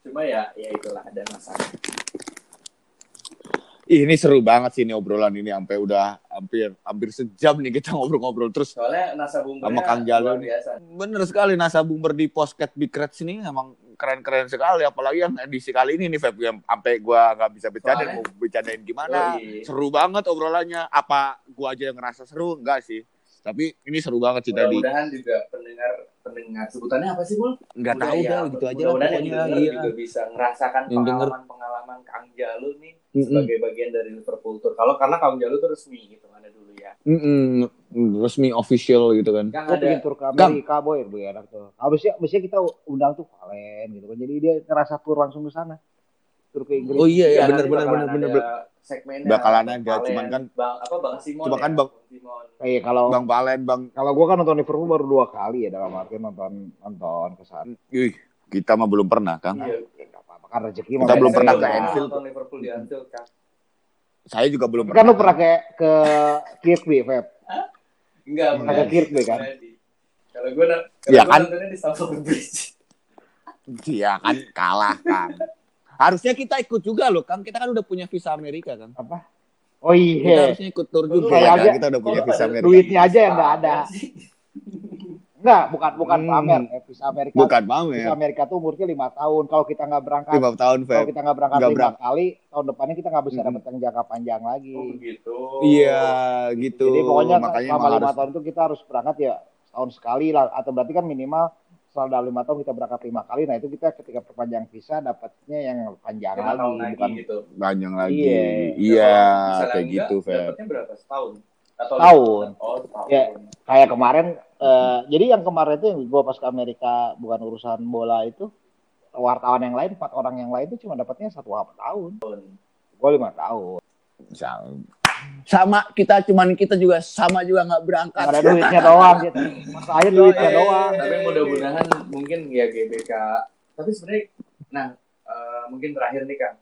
cuma ya ya itulah ada masanya ini seru banget sih ini obrolan ini sampai udah hampir hampir sejam nih kita ngobrol-ngobrol terus. Soalnya nasa bumbunya Sama Kang biasa. Bener sekali Nasa Bumber di Postcat Big Reds ini emang keren-keren sekali apalagi yang edisi kali ini nih Feb yang sampai gua nggak bisa bercanda mau bercandain gimana. Oh, iya. seru banget obrolannya. Apa gua aja yang ngerasa seru? Enggak sih. Tapi ini seru banget sih tadi. mudah-mudahan juga pendengar pendengar sebutannya apa sih bul nggak tahu ya, dah gitu aja lah yang pokoknya denger iya juga bisa ngerasakan Yang denger. pengalaman-pengalaman Kang Jalu nih Mm-mm. sebagai bagian dari Liverpool Tour. Kalau karena Kang Jalu tuh resmi gitu ada dulu ya. ya. Mm-mm, resmi official gitu kan. Yang Gue ada pengen tur ke Amerika, boy, boy enak tuh. Habisnya, habisnya kita undang tuh Valen gitu kan. Jadi dia ngerasa tur langsung ke sana. Tur ke Inggris. Oh iya ya Iya, benar benar benar benar. Segmennya Bakalan Bang ada, Valen, cuman kan- bang apa bang Simon Cuma kan ya? Bang- Simon Iya, kalau Bang Valen, Bang. kalau gue kan nonton Liverpool baru dua kali ya dalam artian nonton nonton ke sana. Ih, kita mah belum pernah, Kang. iya Ya, apa-apa kan rezeki Kita mah belum pernah ke Anfield. nonton Liverpool di Anfield kan Saya juga belum Kan lu pernah kayak ke Kirkby, Feb. enggak Pernah ke Kirkby kan? Kalau gue kalau Iya gue kan? nontonnya di Stamford Bridge Iya kan kalah, Kang. Harusnya kita ikut juga loh, Kang. Kita kan udah punya visa Amerika, Kang. Apa? Oh Kita iya. harusnya ikut tur juga. Saya Kang. aja- Kita udah punya visa Amerika. Duitnya aja yang nggak ada. Enggak, bukan bukan Hmm. pamer. Eh, visa Amerika. Bukan Visa pamer. Amerika tuh umurnya lima tahun. Kalau kita nggak berangkat, Lima tahun, kalau Feb. kita nggak berangkat lima berang- kali, tahun depannya kita nggak bisa Mm-mm. dapat yang jangka panjang lagi. oh begitu Iya, gitu. Jadi pokoknya makanya selama lima harus tahun itu kita harus berangkat ya tahun sekali lah. Atau berarti kan minimal setelah dalam lima tahun kita berangkat lima kali. Nah itu kita ketika perpanjang visa dapatnya yang panjang lagi, tahun lagi bukan gitu panjang lagi. Iya. Iya, kayak enggak, gitu, Feb. dapatnya berapa setahun atau Setahun. oh Ya. kayak kemarin. eh, jadi yang kemarin itu yang gue pas ke Amerika bukan urusan bola itu wartawan yang lain empat orang yang lain itu cuma dapatnya satu tahun. Gue lima tahun. Sama kita cuman kita juga sama juga nggak berangkat. Ada duitnya doang gitu. Mas akhir duitnya doang. tapi mudah-mudahan mungkin ya GBK tapi sebenarnya nah eh, mungkin terakhir nih kan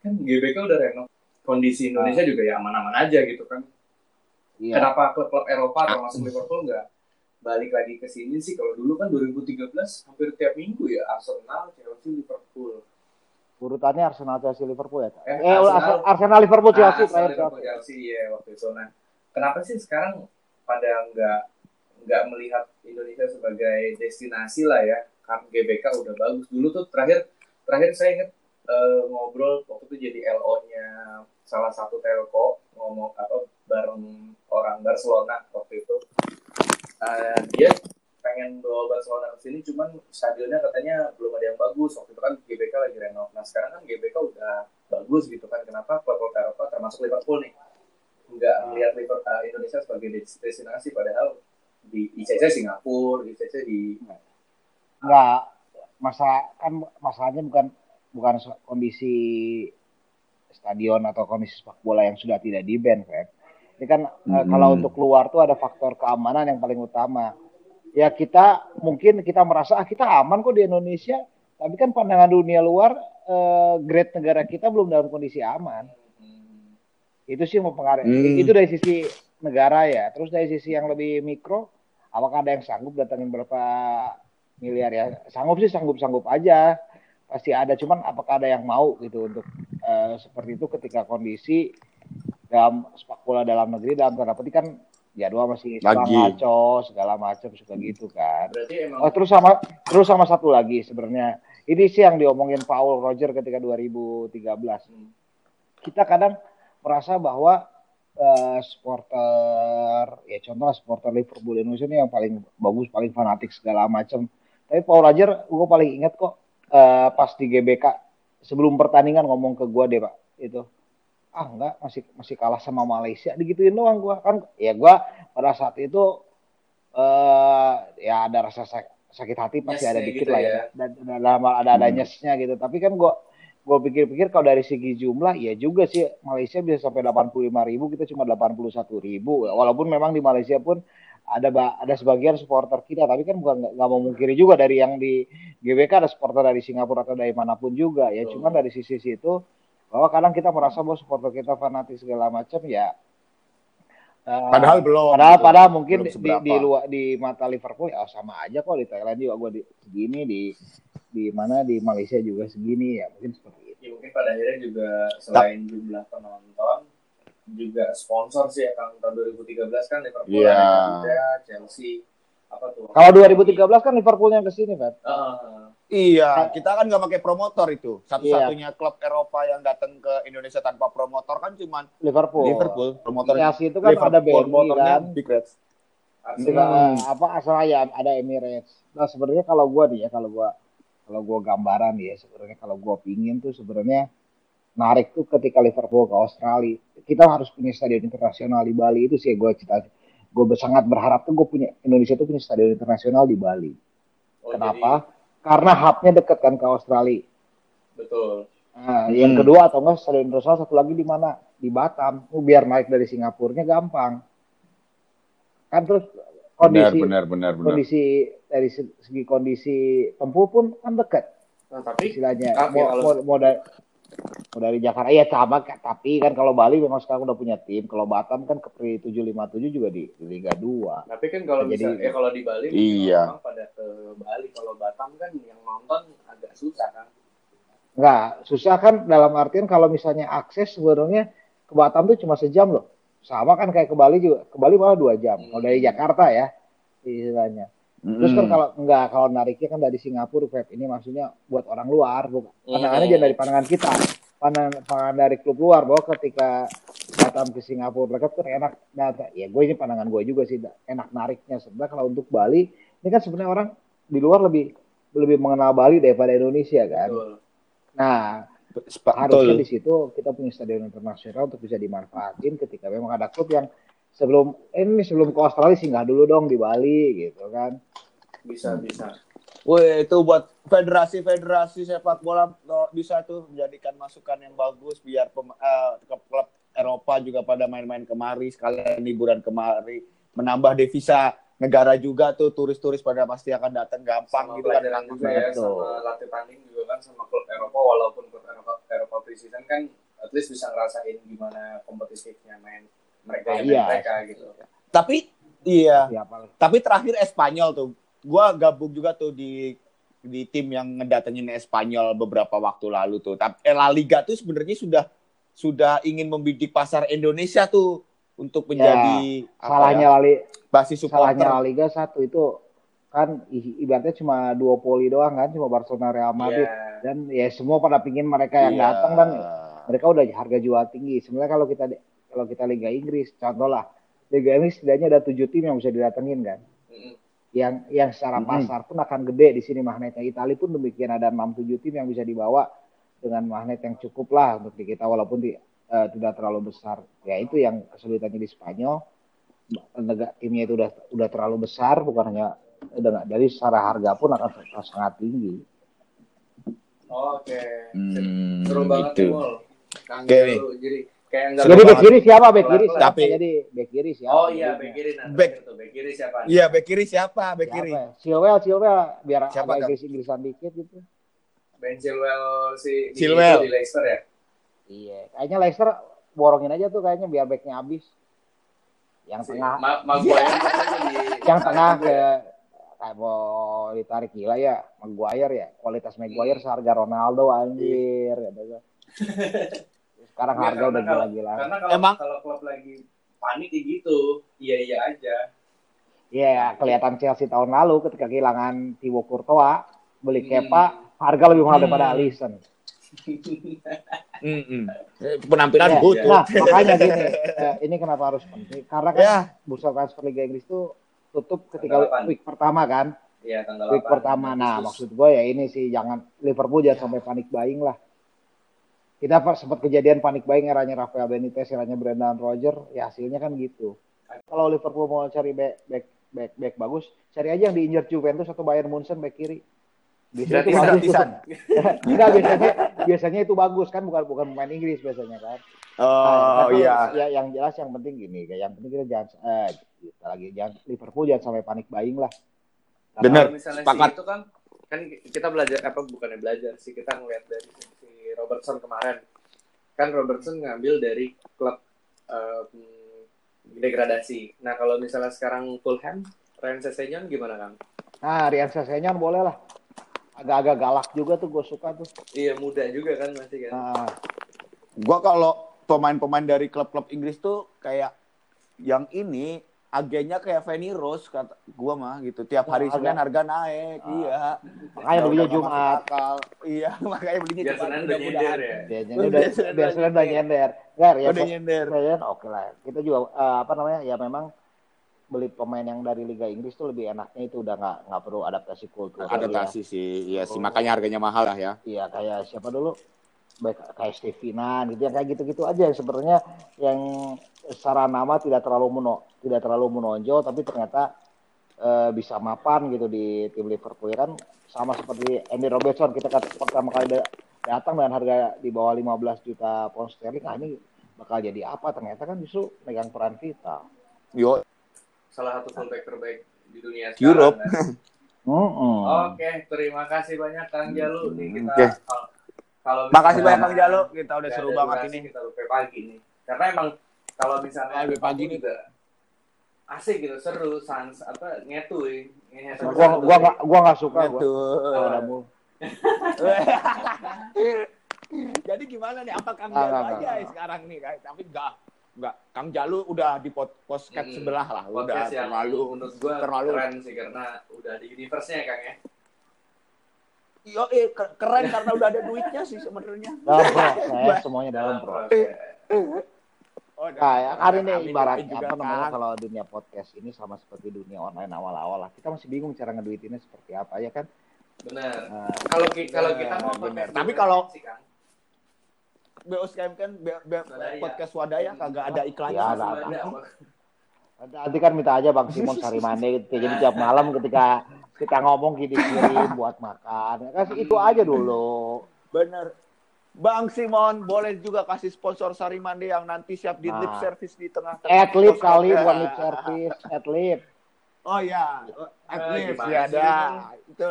kan GBK udah renov. Kondisi Indonesia juga ya aman-aman aja gitu kan. Iya. kenapa klub-klub Eropa termasuk Liverpool nggak balik lagi ke sini sih? Kalau dulu kan 2013 hampir tiap minggu ya Arsenal, Chelsea, Liverpool Urutannya Arsenal, Chelsea, Liverpool ya. Eh, Eh, Arsenal- Arsenal, Arsenal Liverpool, Chelsea, Ah, Arsenal, Liverpool, Chelsea. Ya waktu itu. Nah kenapa sih sekarang pada nggak nggak melihat Indonesia sebagai destinasi lah ya? Karena GBK udah bagus. Dulu tuh terakhir terakhir saya inget eh, ngobrol waktu itu jadi LO-nya salah satu telco ngomong apa bareng orang Barcelona waktu itu. Eh, dia pengen bawa Barcelona ke sini cuman stadionnya katanya belum ada yang bagus waktu itu kan GBK lagi renov nah sekarang kan GBK udah bagus gitu kan kenapa klub-klub Eropa termasuk Liverpool nih nggak melihat Liverpool eh, Indonesia sebagai des- destinasi padahal di ICC Singapura ICC di Enggak, masa kan masalahnya bukan bukan kondisi stadion atau kondisi sepak bola yang sudah tidak di ban, Feb. Ini kan eh, Mm-mm. kalau untuk keluar tuh ada faktor keamanan yang paling utama. Ya kita mungkin kita merasa ah kita aman kok di Indonesia, tapi kan pandangan dunia luar eh, grade negara kita belum dalam kondisi aman. Itu sih mempengaruhi. Hmm. Itu dari sisi negara ya. Terus dari sisi yang lebih mikro, apakah ada yang sanggup datangin berapa miliar ya? Sanggup sih sanggup-sanggup aja. Pasti ada. Cuman apakah ada yang mau gitu untuk eh, seperti itu ketika kondisi dalam sepak bola dalam negeri dalam tanda petik kan jadwal masih suka Lagi. ngaco segala macam suka gitu kan. emang Oh terus sama terus sama satu lagi sebenarnya ini sih yang diomongin Paul Roger ketika 2013 Hmm. kita kadang merasa bahwa eh, supporter ya contoh supporter Liverpool Indonesia ini yang paling bagus paling fanatik segala macam tapi Paul Roger gue paling ingat kok eh, pas di GBK sebelum pertandingan ngomong ke gue deh pak itu ah enggak masih masih kalah sama Malaysia digituin doang gue kan ya gue pada saat itu eh ya ada rasa sak- sakit hati pasti Nyesnya ada dikit gitu lah ya, ya. dan dan ada ada ada nyesnya gitu. Tapi kan gue gue pikir-pikir kalau dari segi jumlah ya juga sih. Malaysia bisa sampai 85 ribu kita cuma 81 ribu. Walaupun memang di Malaysia pun ada ada sebagian supporter kita. Tapi kan bukan nggak mau mungkiri juga dari yang di GBK ada supporter dari Singapura atau dari mana pun juga ya. Betul. cuman dari sisi situ bahwa kadang kita merasa bahwa supporter kita fanatik segala macam ya eh, Padahal belum. padahal gitu. padahal mungkin Belum di, di luar di mata Liverpool ya sama aja kok di Thailand juga gue di segini di di mana di Malaysia juga segini ya mungkin seperti itu ya mungkin pada akhirnya juga selain jumlah penonton juga sponsor sih ya Kang tahun 2013 kan Liverpool Iya. ada Chelsea apa tuh kalau 2013 kan Liverpool yang ke sini kan Heeh. Iya, kita kan nggak pakai promotor itu. Satu-satunya klub Eropa yang datang ke Indonesia tanpa promotor kan cuman Liverpool Liverpool. Promotor itu kan ada BNI promotornya kan Big Reds. Hmm. apa asalnya ada Emirates nah sebenarnya kalau gua nih ya kalau gua kalau gua gambaran ya sebenarnya kalau gua pingin tuh sebenarnya menarik tuh ketika Liverpool ke Australia. Kita harus punya stadion internasional di Bali itu sih gue cita. Gue sangat berharap tuh gue punya Indonesia tuh punya stadion internasional di Bali. Oh, Kenapa? Karena hubnya deket kan ke Australia. betul. Nah, yang Hmm. kedua atau enggak stadion internasional satu lagi di mana? Di Batam. Oh, biar naik dari Singapurnya gampang. Kan terus kondisi benar, benar, benar. kondisi dari se- segi kondisi tempuh pun kan dekat Nah, tapi istilahnya mau, kalau- mau, mau dari, mau dari Jakarta iya sama tapi kan kalau Bali memang sekarang udah punya tim kalau Batam kan ke Pri 757 juga di, di Liga 2 tapi kan kalau Jadi- bisa ya kalau di Bali Iya. orang pada ke Bali kalau Batam kan yang nonton agak susah kan. Enggak, susah kan dalam artian kalau misalnya akses sebenarnya ke Batam tuh cuma sejam loh. Sama kan kayak ke Bali juga. Ke Bali malah dua jam. Kalau dari Jakarta ya istilahnya. Terus kan kalau enggak kalau nariknya kan dari Singapura, Feb ini maksudnya buat orang luar, bukan pandangannya Hmm. jangan dari pandangan kita. Pandangan, pandangan dari klub luar bahwa ketika Batam ke Singapura dekat kan enak. Nah, ya gue ini pandangan gue juga sih enak nariknya. Sebenarnya kalau untuk Bali ini kan sebenarnya orang di luar lebih lebih mengenal Bali daripada Indonesia kan. Betul. Nah, Sepa- harusnya betul. di situ kita punya stadion internasional untuk bisa dimanfaatin ketika memang ada klub yang sebelum eh, ini sebelum ke Australia singgah dulu dong di Bali gitu kan. Bisa bisa. Wih, itu buat federasi-federasi sepak bola bisa tuh menjadikan masukan yang bagus biar pem- eh, klub Eropa juga pada main-main kemari sekalian liburan kemari menambah devisa negara juga tuh turis-turis pada pasti akan datang gampang sama gitu kan pelajaran juga ya Betul. sama latih tanding juga kan sama klub Eropa walaupun klub Eropa Eropa preseason kan at least bisa ngerasain gimana kompetitifnya main mereka ya Iya. mereka gitu. Tapi iya, Siapa tapi terakhir Espanyol tuh. Gua gabung juga tuh di di tim yang ngedatengin Espanyol beberapa waktu lalu tuh. Tapi eh, La Liga tuh sebenarnya sudah sudah ingin membidik pasar Indonesia tuh untuk menjadi apa salahnya ya, Lali basis supporter. salahnya La Liga satu itu kan i- ibaratnya cuma duopoli doang kan cuma Barcelona Real Madrid Iya. dan ya semua pada pingin mereka yang Iya. datang dan mereka udah harga jual tinggi. Sebenarnya kalau kita kalau kita Liga Inggris contoh lah Liga Inggris setidaknya ada tujuh tim yang bisa didatengin kan. Yang yang secara pasar pun akan gede di sini magnetnya Italia pun demikian ada 6 7 tim yang bisa dibawa dengan magnet yang cukup lah untuk di kita walaupun di, eh, tidak terlalu besar. Ya itu yang kesulitannya di Spanyol. Negara timnya itu udah udah terlalu besar bukan hanya udah dari secara harga pun akan sangat- sangat tinggi. Oke. Hmm, Seru banget itu. nih Mul. Kang Oke. Jadi kayak enggak Jadi back kiri siapa back kiri? Tapi- Siapa jadi back kiri siapa? Oh iya, back kiri nah. Back- back kiri siapa? Iya, bek kiri siapa? Bek Siapa kiri. ya? Silwell, Silwell biar Siapa, agak Kang? Inggris Inggrisan dikit gitu. Ben Chilwell si itu di Leicester ya? Iya, kayaknya Leicester borongin aja tuh kayaknya biar backnya habis. Yang Si tengah, Ma Maguire katanya di yang tengah ke ya? kayak mau ditarik gila ya, Maguire ya. Kualitas Maguire seharga Ronaldo anjir. gua. Sekarang Iya, harga karena udah gila-gila. Karena kalau Emang- kalau klub lagi panik kayak gitu, iya-iya aja. Iya, kelihatan Chelsea tahun lalu ketika kehilangan Thibaut Courtois, beli Hmm. Kepa, harga lebih mahal Hmm. daripada Alisson. Mm-mm. Eh, Penampilan Ya, butut. Nah, makanya gini, eh, ini kenapa harus penting? Karena kan Ya. bursa transfer Liga Inggris itu tutup ketika Tanggal 8. week pertama kan. Iya, tanggal week 8. pertama. Nah, maksud gue ya ini sih jangan Liverpool jangan sampai panik buying lah. Kita sempat kejadian panik buying eranya Rafael Benitez, eranya Brendan Rodgers, ya hasilnya kan gitu. Kalau Liverpool mau cari back back back, back bagus, cari aja yang diinjak Juventus atau Bayern Munchen back kiri. Biasanya itu bagus. Enggak, biasanya biasanya itu bagus kan bukan bukan pemain Inggris biasanya kan. Oh Nah, iya. Ya, yang jelas yang penting gini, kayak yang penting kita jangan eh, kita lagi jangan Liverpool jangan sampai panik buying lah. Karena Bener. Misalnya sepakat. si itu kan kan kita belajar apa bukannya belajar sih kita ngeliat dari si Robertson kemarin kan Robertson ngambil dari klub eh, degradasi. Nah kalau misalnya sekarang Fulham, Ryan Sessegnon gimana kan? Nah, Rian Sessegnon boleh lah. Agak-agak galak juga tuh gue suka tuh. Iya muda juga kan masih kan. Nah, Gua kalau pemain-pemain dari klub-klub Inggris tuh kayak yang ini agennya kayak Fanny Rose kata gua mah gitu. Tiap hari Oh, Senin harga- naik, iya. makanya Ya belinya Jumat. Iya, makanya belinya Jumat. Senin udah nyender ya. Biasanya Udah, udah biasanya biasanya udah udah nyender. Nggak, ya, Udah nyender. Ryan, oke lah. Kita juga eh, apa namanya ya memang beli pemain yang dari Liga Inggris tuh lebih enaknya itu udah nggak nggak perlu adaptasi kultur. Adaptasi sih, iya sih. Makanya harganya mahal lah ya. Iya kayak siapa dulu? baik kayak Stevinan gitu yang kayak gitu-gitu aja yang sebenarnya yang secara nama tidak terlalu meno tidak terlalu menonjol tapi ternyata eh, bisa mapan gitu di tim Liverpool ya kan sama seperti Andy Robertson kita kan pertama kali da- datang dengan harga di bawah 15 juta pound sterling nah ini bakal jadi apa ternyata kan justru megang peran vital Yo, Salah satu fullback terbaik di dunia sekarang. Europe. kan. Mm-mm. Oke, terima kasih banyak Kang Jalu nih kita Oke. kalau makasih banyak Kang Jalo. Kita udah seru banget ini. Kita lupa pagi nih. Karena emang kalau misalnya Ah, lupa pagi juga asik gitu, seru, sans apa ngetuy, ngehead gua gua nggak gua nggak suka gua. Jadi gimana nih? Apa Kang Nggak, Jalu aja sekarang nih? guys? Tapi enggak. Enggak. Kang Jalu udah di pod- podcast Hmm. sebelah lah. Udah terlalu. menurut gua terlalu- keren sih karena udah di universe-nya ya Kang ya. Yo, eh, ke- keren karena udah ada duitnya sih sebenarnya. dalam proses semuanya dalam proses Oh, Nah, ya, hari ini Amin, ibarat amin juga, apa namanya Kang. kalau dunia podcast ini sama seperti dunia online awal-awal lah. Kita masih bingung cara ngeduitinnya seperti apa ya kan. Benar. Nah, Kalau ki- kalau kita mau benar. podcast Tapi kalau-. BOSKM kan B- B- Swadaya. podcast Wadaya kagak ada iklannya. Ya, ada, apa? nanti kan minta aja Bang Simon Sarimande gitu. Jadi tiap malam ketika kita ngomong gini kirim buat makan. Kasih itu aja dulu. Bener. Bang Simon boleh juga kasih sponsor Sarimande yang nanti siap di Nah. lip service di tengah-tengah. Adlib kali bukan lip service, adlib. Oh iya, adlib gimana sih sih ada. Itu.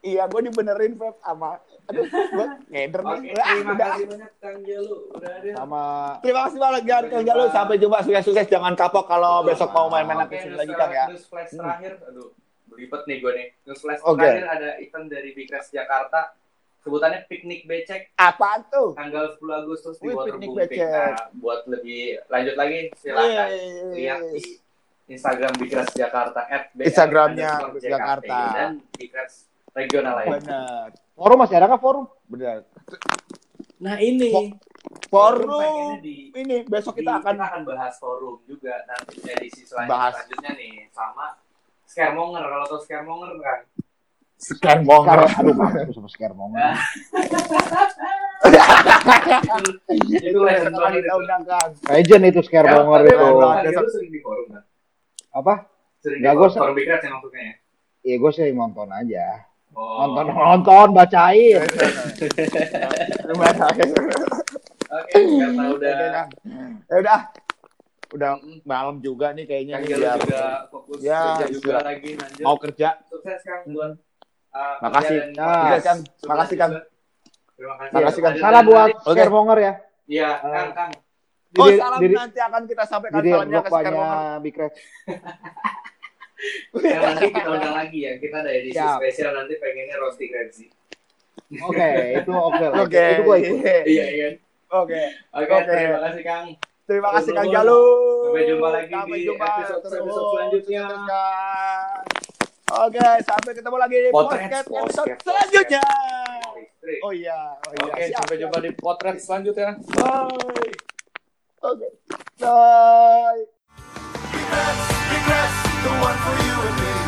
iya, gue dibenerin Feb sama aduh, gue ngeder nih. Terima udah. kasih banyak Kang Jalu udah ada. Sama Terima kasih banget Gan Kang Jalu. Sampai jumpa sukses-sukses. Jangan kapok kalau besok mau main-main lagi Kang ya. News flash terakhir, aduh, belibet nih gue nih. News flash Oke. terakhir ada event dari Big Rest Jakarta. Sebutannya piknik becek Apaan tuh? tanggal 10 Agustus di Wih, Waterboom piknik becek. Nah, buat lebih lanjut lagi silakan lihat di Instagram Rest Jakarta at Instagramnya Jakarta. Dan regional lain. Bener. forum masih ada nggak forum? Bener. Nah ini Forum. di Ini besok Di- kita akan bahas forum juga nanti edisi selanjutnya, Bahas. selanjutnya nih sama Scaremonger kalau tau Scaremonger kan scan Sekarang, monger. aduh mampus sama scare monger. itu legend banget itu. Legend itu scare monger tapi itu. Kan sering kan Apa? sering di Ya, forum, gua se- forum Big Reds yang maksudnya ya Ya gue sering nonton aja. oh. Nonton nonton bacain. Kasih. oke karena udah. Ya udah. Udah malam juga nih kayaknya biar juga fokus Ya, kerja juga lagi lanjut mau kerja. sukses Kang buat uh, Makasih. Ya. Iya, Kang. sukses Makasih, Kang. juga. terima kasih Makasih, Salah dan buat nanti- Oke. scare monger ya. iya Kang Kang Oh, Jadi- salam jadi- nanti akan kita sampaikan Jadi salamnya ke Scar Monger. banyak Big Red. yang nanti kita undang lagi ya kita ada edisi Siap. spesial nanti pengennya roasting Renzi Oke, itu oke lah. Oke. Itu gue ikut. iya kan Oke. oke terima kasih Kang Terima kasih Kang Jalu. Sampai jumpa lagi Sampai di jumpa. episode-episode Terus, selanjutnya. teruskan. Oke, sampai ketemu lagi di podcast episode Podcast. selanjutnya. Oh iya, oh iya. Oke, sampai jumpa di potret selanjutnya. Bye. Oke. Bye. Regrets, regrets, the one for you and me.